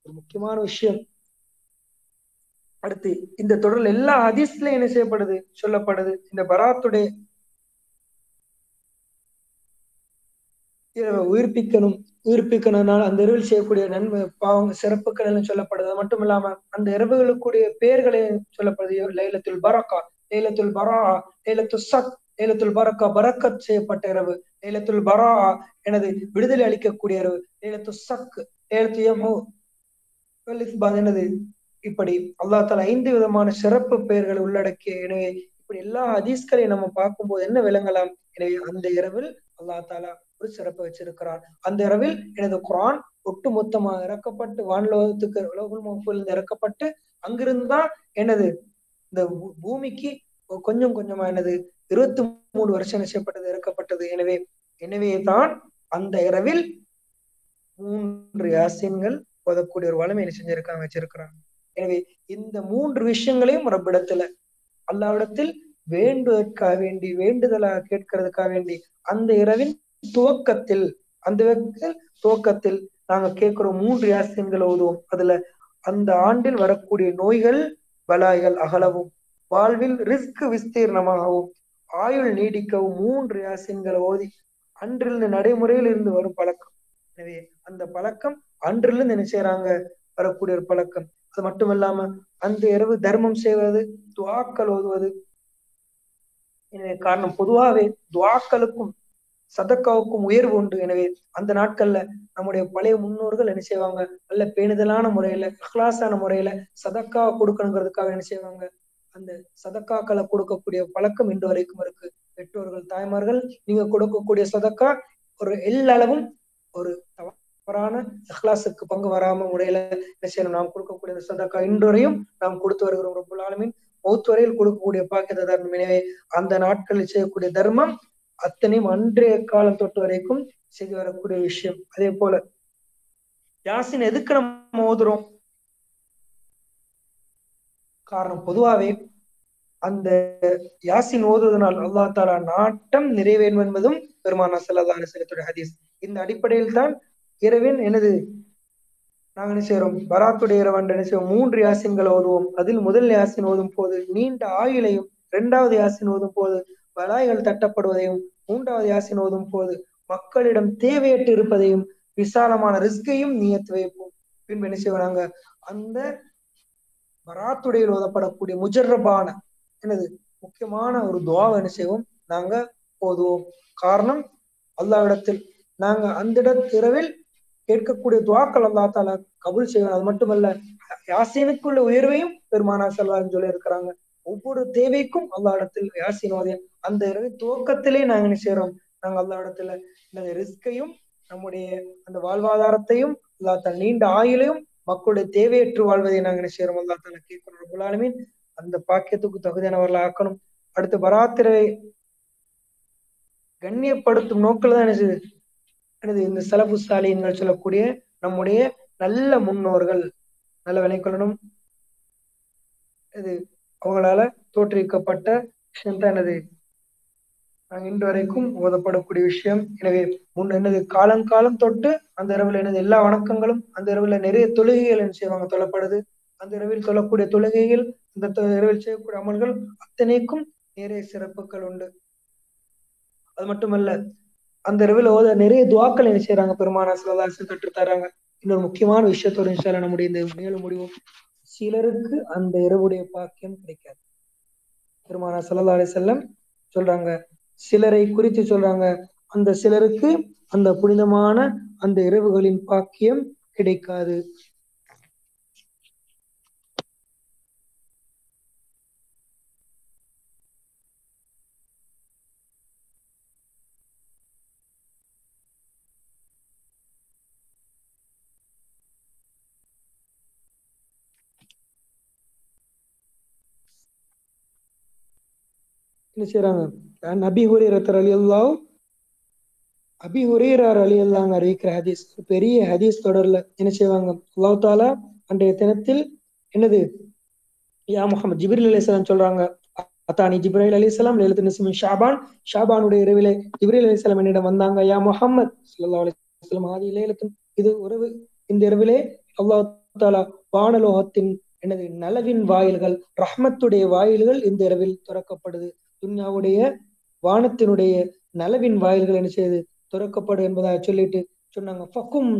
ஒரு முக்கியமான விஷயம். அடுத்து இந்த தொடர்ல எல்லா ஹதீஸ்லயும் என்ன செய்யப்படுது? சொல்லப்படுது. இந்த பராத்துடைய உயிர்ப்பிக்கணும் உயிர்ப்பிக்கணும்னால அந்த இரவில் செய்யக்கூடிய நன்மை பாவங்க சிறப்புகள் எல்லாம் சொல்லப்படுது மட்டும் இல்லாம அந்த இரவுகளுக்குடைய பெயர்களே சொல்லப்படுது. லைலத்துல் பரக்கா லைலத்துல் பரா லைலத்து சத் லைலத்துல் பரக்கா பரக்கத் செய்யப்பட்ட இரவு. லைலத்துல் பரா எனது விடுதலை அளிக்கக்கூடிய இரவு. லைலத்து சக் லைலத்து யமோ எனது இப்படி அல்லா தாலா ஐந்து விதமான சிறப்பு பெயர்களை உள்ளடக்கிய எனவே இப்படி எல்லா ஹதீஸ்களையும் நம்ம பார்க்கும்போது என்ன விளங்கலாம்? எனவே அந்த இரவில் அல்லா தாலா ஒரு சிறப்பு வச்சிருக்கிறார். அந்த இரவில் எனது குரான் ஒட்டு மொத்தமாக இறக்கப்பட்டு வான்லோகத்துக்கு உலகுல் மகூலிருந்து இறக்கப்பட்டு அங்கிருந்துதான் எனது இந்த பூமிக்கு கொஞ்சம் கொஞ்சமா எனது இருபத்தி மூணு வருஷம் செய்யப்பட்டது இறக்கப்பட்டது. எனவே எனவே தான் அந்த இரவில் மூன்று யாசின்கள் போதக்கூடிய ஒரு வளமை செஞ்சிருக்காங்க வச்சிருக்கிறாங்க. எனவே இந்த மூன்று விஷயங்களையும் ரப்பிடத்துல அல்லாவிடத்தில் வேண்டுவதற்காக வேண்டி வேண்டுதலாக கேட்கறதுக்காக வேண்டி அந்த இரவின் துவக்கத்தில் அந்த துவக்கத்தில் நாங்க கேட்கிறோம் மூன்று யாசியங்களை ஓதுவோம். அதுல அந்த ஆண்டில் வரக்கூடிய நோய்கள் பலாய்கள் அகலவும் வாழ்வில் ரிஸ்க் விஸ்தீர்ணமாகவும் ஆயுள் நீடிக்கவும் மூன்று யாசியங்களை ஓதி அன்றிலிருந்து நடைமுறையில் இருந்து வரும் பழக்கம். எனவே அந்த பழக்கம் அன்றிலிருந்து என்ன செய்யறாங்க வரக்கூடிய ஒரு பழக்கம். அது மட்டும் இல்லாம அந்த இரவு தர்மம் செய்வது துவாக்கள் ஓதுவது. எனவே காரணம் பொதுவாகவே துவாக்களுக்கும் சதக்காவுக்கும் உயர்வு உண்டு. எனவே அந்த நாட்கள்ல நம்முடைய பழைய முன்னோர்கள் என்ன செய்வாங்க? நல்ல பேணுதலான முறையில அஹ்லாசான முறையில சதக்கா கொடுக்கணுங்கிறதுக்காக என்ன செய்வாங்க? அந்த சதக்காக்களை கொடுக்கக்கூடிய பழக்கம் இன்று வரைக்கும் இருக்கு. பெற்றோர்கள் தாய்மார்கள் நீங்க கொடுக்கக்கூடிய சதக்கா ஒரு எல்லளவும் ஒரு தவறான இஹ்லாசுக்கு பங்கு வராம முறையில என்ன செய்யணும்? நாம் கொடுக்கக்கூடிய இந்த சதக்கா இன்றுவரையும் நாம் கொடுத்து வருகிறோம். ரொம்ப ஆளுமின் மௌத் வரையில் கொடுக்கக்கூடிய பாக்கியத தர்மம் எனவே அந்த நாட்களில் செய்யக்கூடிய தர்மம் அத்தனையும் அன்றைய காலம் தொட்டு வரைக்கும் செய்து வரக்கூடிய விஷயம். அதே போல யாசின் எதுக்கு நம்ம ஓதுறோம்? காரணம் பொதுவாவே அந்த யாசின் ஓதுவதனால் அல்லா தாலா நாட்டம் நிறைவேறும் என்பதும் பெருமானா சல்லா அலிசல்லத்துடைய ஹதீஸ். இந்த அடிப்படையில் தான் இரவின் எனது நாங்க என்ன செய்யறோம் பராத்துடைய இரவன் என்ன செய்வோம்? மூன்று யாசின்களை ஓதுவோம். அதில் முதல் யாசின் ஓதும் போது நீண்ட ஆயுளையும் இரண்டாவது யாசின் ஓதும் போது வலாய்கள் தட்டப்படுவதையும் மூன்றாவது யாசின் ஓதும் போது மக்களிடம் தேவையற்று இருப்பதையும் விசாலமான ரிஸ்கையும் நியத்து வைப்போம். பின்பு என்ன செய்வாங்க அந்த பராத்துடையில் ஓதப்படக்கூடிய முஜர்ரபான எனது முக்கியமான ஒரு துவாவை என்ன செய்வோம்? நாங்க ஓதுவோம். காரணம் அல்லாவிடத்தில் நாங்க அந்த இடத்திரவில் கேட்கக்கூடிய துவாக்கள் அல்லா தாலா கபுல் செய்வோம் அது மட்டுமல்ல யாசினுக்குள்ள உயர்வையும் பெருமானா செல்வான்னு சொல்லி இருக்கிறாங்க ஒவ்வொரு தேவைக்கும் அல்லா இடத்தில் யாசின் அந்த இரவு துவக்கத்திலே நாங்க என்ன செய்யறோம் நாங்க அல்லா இடத்துல இந்த ரிஸ்கையும் நம்முடைய அந்த வாழ்வாதாரத்தையும் அல்லா தன் நீண்ட ஆயுளையும் மக்களுடைய தேவையற்று வாழ்வதை நாங்க என்ன செய்யறோம் அல்லா தால கேட்கிறோம் ரபுல்லாலுமின் அந்த பாக்கியத்துக்கு தகுதியானவர்களை ஆக்கணும். அடுத்து பராத்திரவை கண்ணியப்படுத்தும் நோக்கில் தான் என்ன எனது இந்த செலவு சாலியன்கள் சொல்லக்கூடிய நம்முடைய நல்ல முன்னோர்கள். நல்ல வினைக்கொள்ளணும் இது அவங்களால தோற்றுவிக்கப்பட்ட விஷயம் தான் எனது இன்று வரைக்கும் ஓதப்படக்கூடிய விஷயம். எனவே முன் என்னது? காலங்காலம் தொட்டு அந்த இரவில் என்னது? எல்லா வணக்கங்களும் அந்த இரவுல நிறைய தொழுகைகள் என்ன செய்வாங்க தொழப்படுது அந்த இரவில் தொழக்கூடிய தொழுகைகள் அந்த தொ- இரவில் செய்யக்கூடிய அமல்கள் அத்தனைக்கும் நிறைய சிறப்புகள் உண்டு. அது மட்டுமல்ல அந்த இரவில் ஓத நிறைய துவாக்கள் என்ன செய்யறாங்க பெருமானா சிலதாசு கற்றுத்தராங்க. இன்னொரு முக்கியமான விஷயத்தோட இன்ஷால்ல நம்முடைய இந்த மேலும் முடிவும். சிலருக்கு அந்த இரவுடைய பாக்கியம் கிடைக்காது. பெருமானா சல்லா அலி செல்லம் சொல்றாங்க சிலரை குறித்து சொல்றாங்க அந்த சிலருக்கு அந்த புனிதமான அந்த இரவுகளின் பாக்கியம் கிடைக்காது. என்ன செய்யறாங்க நபி ஹுரேரத்தர் அலி அல்லாஹ் அபி ஹுரேரார் அலி அல்லாங்க அறிவிக்கிற ஹதீஸ். பெரிய ஹதீஸ் தொடர்ல என்ன செய்வாங்க? அல்லாஹ் தாலா அன்றைய தினத்தில் என்னது? யா முகமது ஜிப்ரில் அலிஸ்லாம் சொல்றாங்க. அத்தானி ஜிப்ரைல் அலிஸ்லாம் லேலத்து நிஸ்மின் ஷாபான். ஷாபானுடைய இரவிலே ஜிப்ரில் அலிஸ்லாம் என்னிடம் வந்தாங்க யா முகமது சல்லா அலிஸ்லாம் ஆதி லேலத்தின். இது உறவு. இந்த இரவிலே அல்லாஹ் தாலா வானலோகத்தின் எனது நலவின் வாயில்கள் ரஹ்மத்துடைய வாயில்கள் இந்த இரவில் திறக்கப்படுது. துன்யாவுடைய வானத்தினுடைய நலவின் வாயில்கள் என்ன செய்யுது திறக்கப்படும் என்பதாக சொல்லிட்டு சொன்னாங்க. ஃபக்கும்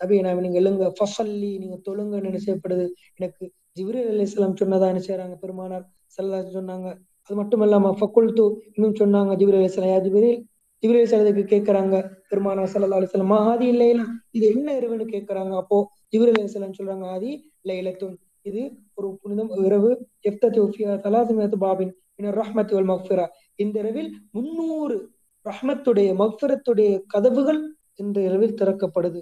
நபியை நீங்க எழுங்க. ஃபசல்லி நீங்க தொழுங்க என்ன செய்யப்படுது? எனக்கு ஜிப்ரி அலி இஸ்லாம் சொன்னதா என்ன செய்யறாங்க பெருமானார்? சல்லா சொன்னாங்க. அது மட்டும் இல்லாம ஃபக்குல் தூ இன்னும் சொன்னாங்க ஜிப்ரி அலி இஸ்லாம் யா ஜிப்ரீல்? ஜிப்ரீல் அலிஸ்லாத்துக்கு கேட்கறாங்க பெருமானார் சல்லா அலிஸ்லாம் ஆதி இல்லையில இது என்ன இரவுன்னு கேட்கறாங்க அப்போ ஜிப்ரீல் அலிஸ்லாம் சொல்றாங்க ஆதி லைலத்துன். இது ஒரு புனிதம் இரவு. எஃப்தத்தி உஃபியா பாபின். ரஹ்மத் வல் மஃபிரா இந்த இரவில் முன்னூறு ரஹ்மத்துடைய மஃபிரத்துடைய கதவுகள் இந்த இரவில் திறக்கப்படுது.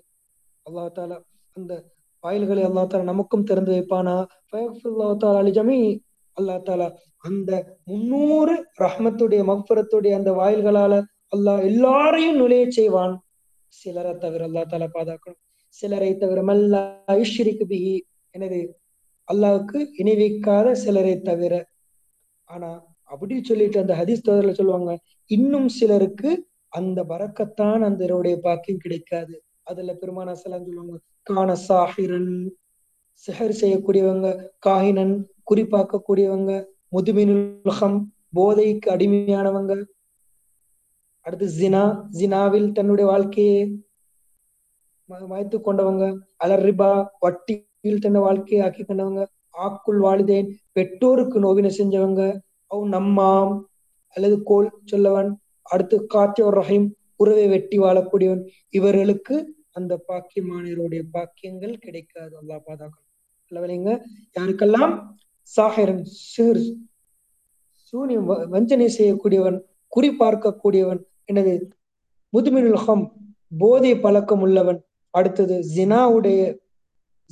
அல்லாஹ் தாலா அந்த வாயில்களை அல்லா தாலா நமக்கும் திறந்து வைப்பானா? ஃபயக்ஃபிருல்லாஹு அல்லாஹ் தாலா அந்த முன்னூறு ரஹ்மத்துடைய மக்ஃபிரத்துடைய அந்த வாயில்களால அல்லாஹ் எல்லாரையும் நுழைய செய்வான். சிலரை தவிர அல்லா தாலா பாதுகாக்கணும். சிலரை தவிர மல்லா ஐஸ்வரிக்கு பிஹி. எனது அல்லாவுக்கு இணைவிக்காத சிலரை தவிர. ஆனா அப்படி சொல்லிட்டு அந்த ஹதீஸ் தொடர்ல சொல்லுவாங்க இன்னும் சிலருக்கு அந்த பறக்கத்தான் அந்த இரவுடைய பாக்கியம் கிடைக்காது. அதுல பெருமானா சலாம் சொல்லுவாங்க காண சாஹிரன் சிஹர் செய்யக்கூடியவங்க காஹினன் குறிப்பாக்கக்கூடியவங்க முதுமினுலகம் போதைக்கு அடிமையானவங்க. அடுத்து ஜினா ஜினாவில் தன்னுடைய வாழ்க்கையை மயத்து கொண்டவங்க அலர்ரிபா வட்டியில் தன்னை வாழ்க்கையை ஆக்கி கொண்டவங்க ஆக்குள் வாலிதேன் பெற்றோருக்கு நோவினை செஞ்சவங்க அவ் நம்மாம். அல்லது கோல் சொல்லவன் அடுத்து காத்தியோர் ரஹீம் உறவை வெட்டி வாழக்கூடியவன். இவர்களுக்கு அந்த பாக்கியமானவருடைய பாக்கியங்கள் கிடைக்காது. அல்லா பாதாக்கள் அல்லவலைங்க யாருக்கெல்லாம்? சாஹிரன் சிறு சூனியம் வஞ்சனை செய்யக்கூடியவன் குறி பார்க்கக்கூடியவன் எனது முதுமினுல்ஹம் போதை பழக்கம் உள்ளவன். அடுத்தது ஜினாவுடைய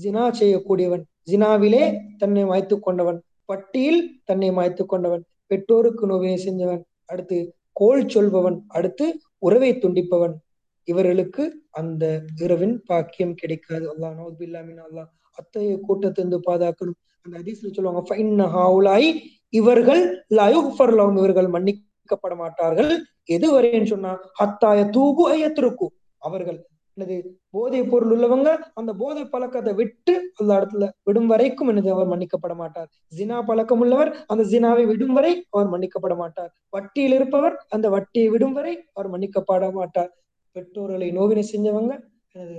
ஜினா செய்யக்கூடியவன். ஜினாவிலே தன்னை மாய்த்து கொண்டவன். பட்டியில் தன்னை மாய்த்து கொண்டவன். பெற்றோருக்கு நோவினை செஞ்சவன். அடுத்து கோல் சொல்பவன். அடுத்து உறவை துண்டிப்பவன். இவர்களுக்கு அந்த இரவின் பாக்கியம் கிடைக்காது. அல்லாஹ் நோபில்லாமின் அல்லா அத்தகைய கூட்டத்திலிருந்து பாதுகாக்கணும். அந்த ஹதீஸ்ல சொல்லுவாங்க இவர்கள் லயுஃபர்லவும் இவர்கள் மன்னிக்கப்பட மாட்டார்கள். எதுவரைன்னு சொன்னா ஹத்தாய தூபு ஐயத்திருக்கும் அவர்கள் என்னது? போதை பொருள் உள்ளவங்க அந்த போதை பழக்கத்தை விட்டு அந்த இடத்துல விடும் வரைக்கும் என்னது அவர் மன்னிக்கப்பட மாட்டார். ஜினா பழக்கம் உள்ளவர் அந்த ஜினாவை விடும் வரை அவர் மன்னிக்கப்பட மாட்டார். வட்டியில் இருப்பவர் அந்த வட்டியை விடும் வரை அவர் மன்னிக்கப்பட மாட்டார். பெற்றோர்களை நோவினை செஞ்சவங்க எனது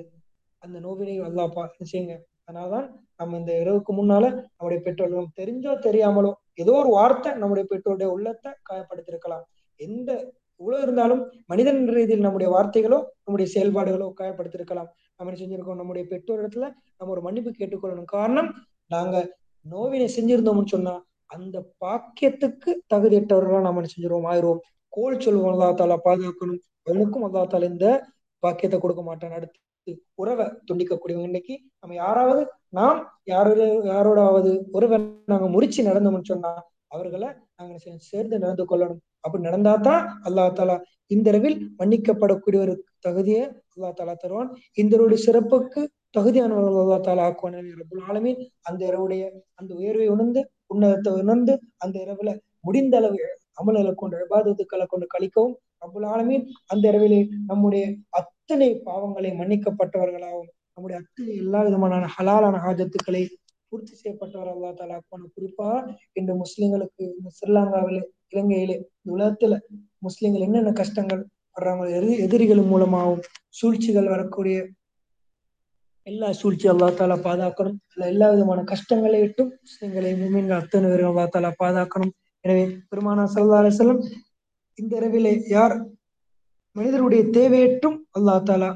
அந்த நோவினை அல்லா பா செய்யுங்க. அதனால்தான் நம்ம இந்த இரவுக்கு முன்னால நம்முடைய பெற்றோர்கள் தெரிஞ்சோ தெரியாமலோ ஏதோ ஒரு வார்த்தை நம்முடைய பெற்றோருடைய உள்ளத்தை காயப்படுத்திருக்கலாம் எந்த இவ்வளவு இருந்தாலும் மனிதன் ரீதியில் நம்முடைய வார்த்தைகளோ நம்முடைய செயல்பாடுகளோ காயப்படுத்திருக்கலாம். நம்ம என்ன செஞ்சிருக்கோம்? நம்முடைய பெற்றோர் இடத்துல நம்ம ஒரு மன்னிப்பு கேட்டுக்கொள்ளணும். காரணம் நாங்க நோவினை செஞ்சிருந்தோம்னு சொன்னா அந்த பாக்கியத்துக்கு தகுதியற்றவர்களா நம்ம செஞ்சிருவோம்? ஆயிரும் கோல் சொல்லுவோம் அல்லா தாலா பாதுகாக்கணும். அவனுக்கும் அல்லா தாலா இந்த பாக்கியத்தை கொடுக்க மாட்டான். அடுத்து உறவை துண்டிக்கக்கூடியவங்க. இன்னைக்கு நம்ம யாராவது நாம் யாரோட யாரோடாவது உறவை நாங்க முறிச்சு நடந்தோம்னு சொன்னா அவர்களை நாங்க சேர்ந்து நடந்து கொள்ளணும். அப்படி நடந்தா தான் அல்லா தாலா இந்தரவில் மன்னிக்கப்படக்கூடிய ஒரு தகுதியை அல்லா தாலா தருவான். இந்த சிறப்புக்கு தகுதியானவர்கள் அல்லா தாலா ஆக்குவான். ஆளுமே அந்த இரவுடைய அந்த உயர்வை உணர்ந்து உன்னதத்தை உணர்ந்து அந்த இரவுல முடிந்த அளவு அமல்களை கொண்டு விவாதத்துக்களை கொண்டு கழிக்கவும் ரபுல் ஆலமீன் அந்த இரவிலே நம்முடைய அத்தனை பாவங்களை மன்னிக்கப்பட்டவர்களாகவும் நம்முடைய அத்தனை எல்லா விதமான ஹலாலான ஹாஜத்துக்களை பூர்த்தி செய்யப்பட்டவர் அல்லா தாலா போன குறிப்பா இன்று முஸ்லிம்களுக்கு இந்த இலங்கையிலே உலகத்துல முஸ்லிம்கள் என்னென்ன கஷ்டங்கள் வர்றாங்க எதிரி எதிரிகள் மூலமாகவும் சூழ்ச்சிகள் வரக்கூடிய எல்லா சூழ்ச்சி அல்லா தாலா பாதுகாக்கணும். எல்லா விதமான கஷ்டங்களை விட்டும் முஸ்லிம்களை மூமின்கள் அத்தனை பேரும் அல்லா தாலா பாதுகாக்கணும். எனவே பெருமானா சல்லா அலிசல்லம் இந்த இரவிலே யார் மனிதனுடைய தேவையற்றும் அல்லா தாலா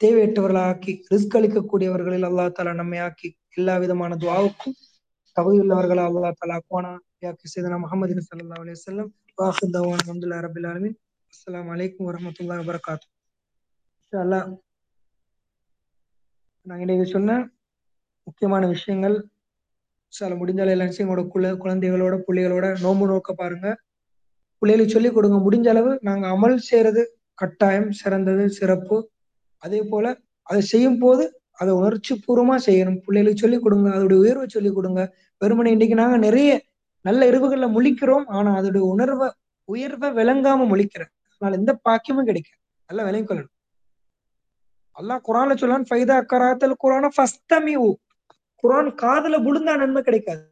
தேவையற்றவர்களாக்கி ரிஸ்க் அளிக்கக்கூடியவர்களில் அல்லா தாலா நம்மை ஆக்கி எல்லா விதமான துவாவுக்கும் தகுதியுள்ளவர்களா அல்லா தாலா போனா யாக்கி செய்தனா முகமது சல்லா அலி வல்லம் வாஹு தவான் அஹமதுல்லா ரபில் ஆலமின் அஸ்லாம் வலைக்கம் வரமத்துல்லா வபரகாத்து அல்லா நான் இன்றைக்கு சொன்ன முக்கியமான விஷயங்கள் சில முடிஞ்சால எல்லா எங்களோட குழ குழந்தைகளோட பிள்ளைகளோட நோம்பு நோக்க பாருங்க. பிள்ளைகளுக்கு சொல்லிக் கொடுங்க முடிஞ்ச அளவு நாங்க அமல் செய்யறது கட்டாயம் சிறந்தது சிறப்பு. அதே போல அதை செய்யும் போது அதை உணர்ச்சி பூர்வமா செய்யணும். பிள்ளைகளுக்கு சொல்லிக் கொடுங்க அதோடைய உயர்வை சொல்லிக் கொடுங்க. வெறுமனை இன்னைக்கு நாங்க நிறைய நல்ல இரவுகள்ல முழிக்கிறோம் ஆனா அதோட உணர்வை உயர்வை விளங்காம முழிக்கிறேன். அதனால எந்த பாக்கியமும் கிடைக்காது. நல்லா விளங்கிக் கொள்ளணும். அல்லாஹ் குரான்ல சொல்லான் ஃபைதா கராத்தல் குரான ஃபஸ்தமிவு குரான் காதுல விழுந்தா நன்மை கிடைக்காது.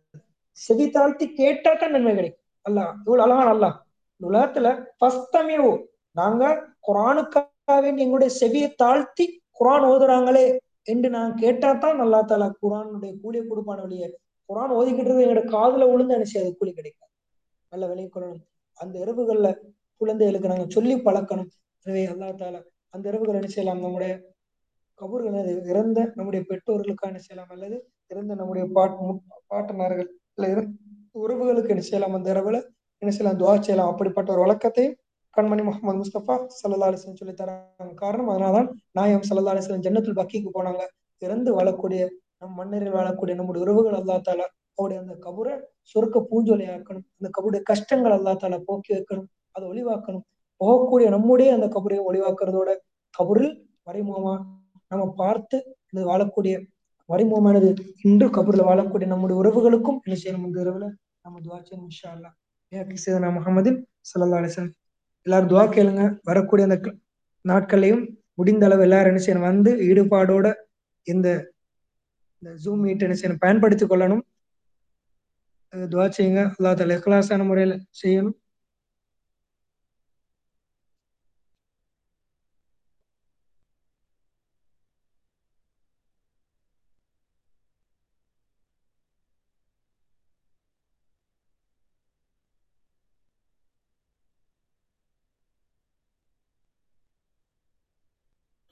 செவி தாழ்த்தி கேட்டா தான் நன்மை கிடைக்கும். அல்லாஹ் இவ்வளவு அழகான அல்லாஹ். உலகத்துல ஃபஸ்தமி ஊ நாங்க குரானுக்காக எங்களுடைய செவியை தாழ்த்தி குரான் ஓதுறாங்களே என்று நான் கேட்டா தான் அல்லா தாலா குரானுடைய கூலிய கொடுப்பான வழியை. குரான் ஓதிக்கிட்டு எங்களோட காதுல விழுந்து நினைச்சு செய்யாது கூலி கிடைக்காது. நல்ல விலை கொள்ளணும். அந்த இரவுகள்ல குழந்தைகளுக்கு நாங்க சொல்லி பழக்கணும். எனவே அல்லா அந்த இரவுகள் என்ன செய்யலாம்? நம்முடைய கபூர்கள் இறந்த நம்முடைய பெற்றோர்களுக்காக என்ன செய்யலாம்? அல்லது இறந்த நம்முடைய பாட் பாட்டனார்கள் இல்ல உறவுகளுக்கு என்ன செய்யலாம்? அந்த இரவுல என்ன செய்யலாம்? துவா செய்யலாம். அப்படிப்பட்ட ஒரு வழக்கத்தையும் கண்மணி முகமது முஸ்தபா சல்லா அலிஸ்லம் சொல்லி தராங்க. காரணம் அதனாலதான் நாயம் சல்லா அலிஸ்லம் ஜன்னத்துல் பக்கிக்கு போனாங்க. இறந்து வாழக்கூடிய நம் மன்னரில் வாழக்கூடிய நம்முடைய உறவுகள் அல்லா தாலா அவருடைய அந்த கபரை சொருக்க பூஞ்சொலி ஆக்கணும். அந்த கபருடைய கஷ்டங்கள் அல்லா தாலா போக்கி வைக்கணும். அதை ஒளிவாக்கணும். போகக்கூடிய நம்முடைய அந்த கபரை ஒளிவாக்குறதோட கபரில் மறைமுகமா நம்ம பார்த்து இது வாழக்கூடிய மறைமுகமானது இன்று கபரில் வாழக்கூடிய நம்முடைய உறவுகளுக்கும் என்ன செய்யணும்? இந்த இரவுல நம்ம துவா செய்யணும் இன்ஷா அல்லா சேதனா முகமதின் சல்லா அலிசன் எல்லாரும் துவா கேளுங்க. வரக்கூடிய அந்த நாட்கள்லையும் முடிந்த அளவு எல்லாரும் என்ன செய்யணும்? வந்து ஈடுபாடோட இந்த இந்த ஜூம் மீட்டனை பயன்படுத்தி பயன்படுத்திக் கொள்ளணும். துவா செய்யுங்க. அல்லா தலா இக்கலாசான செய்யணும்.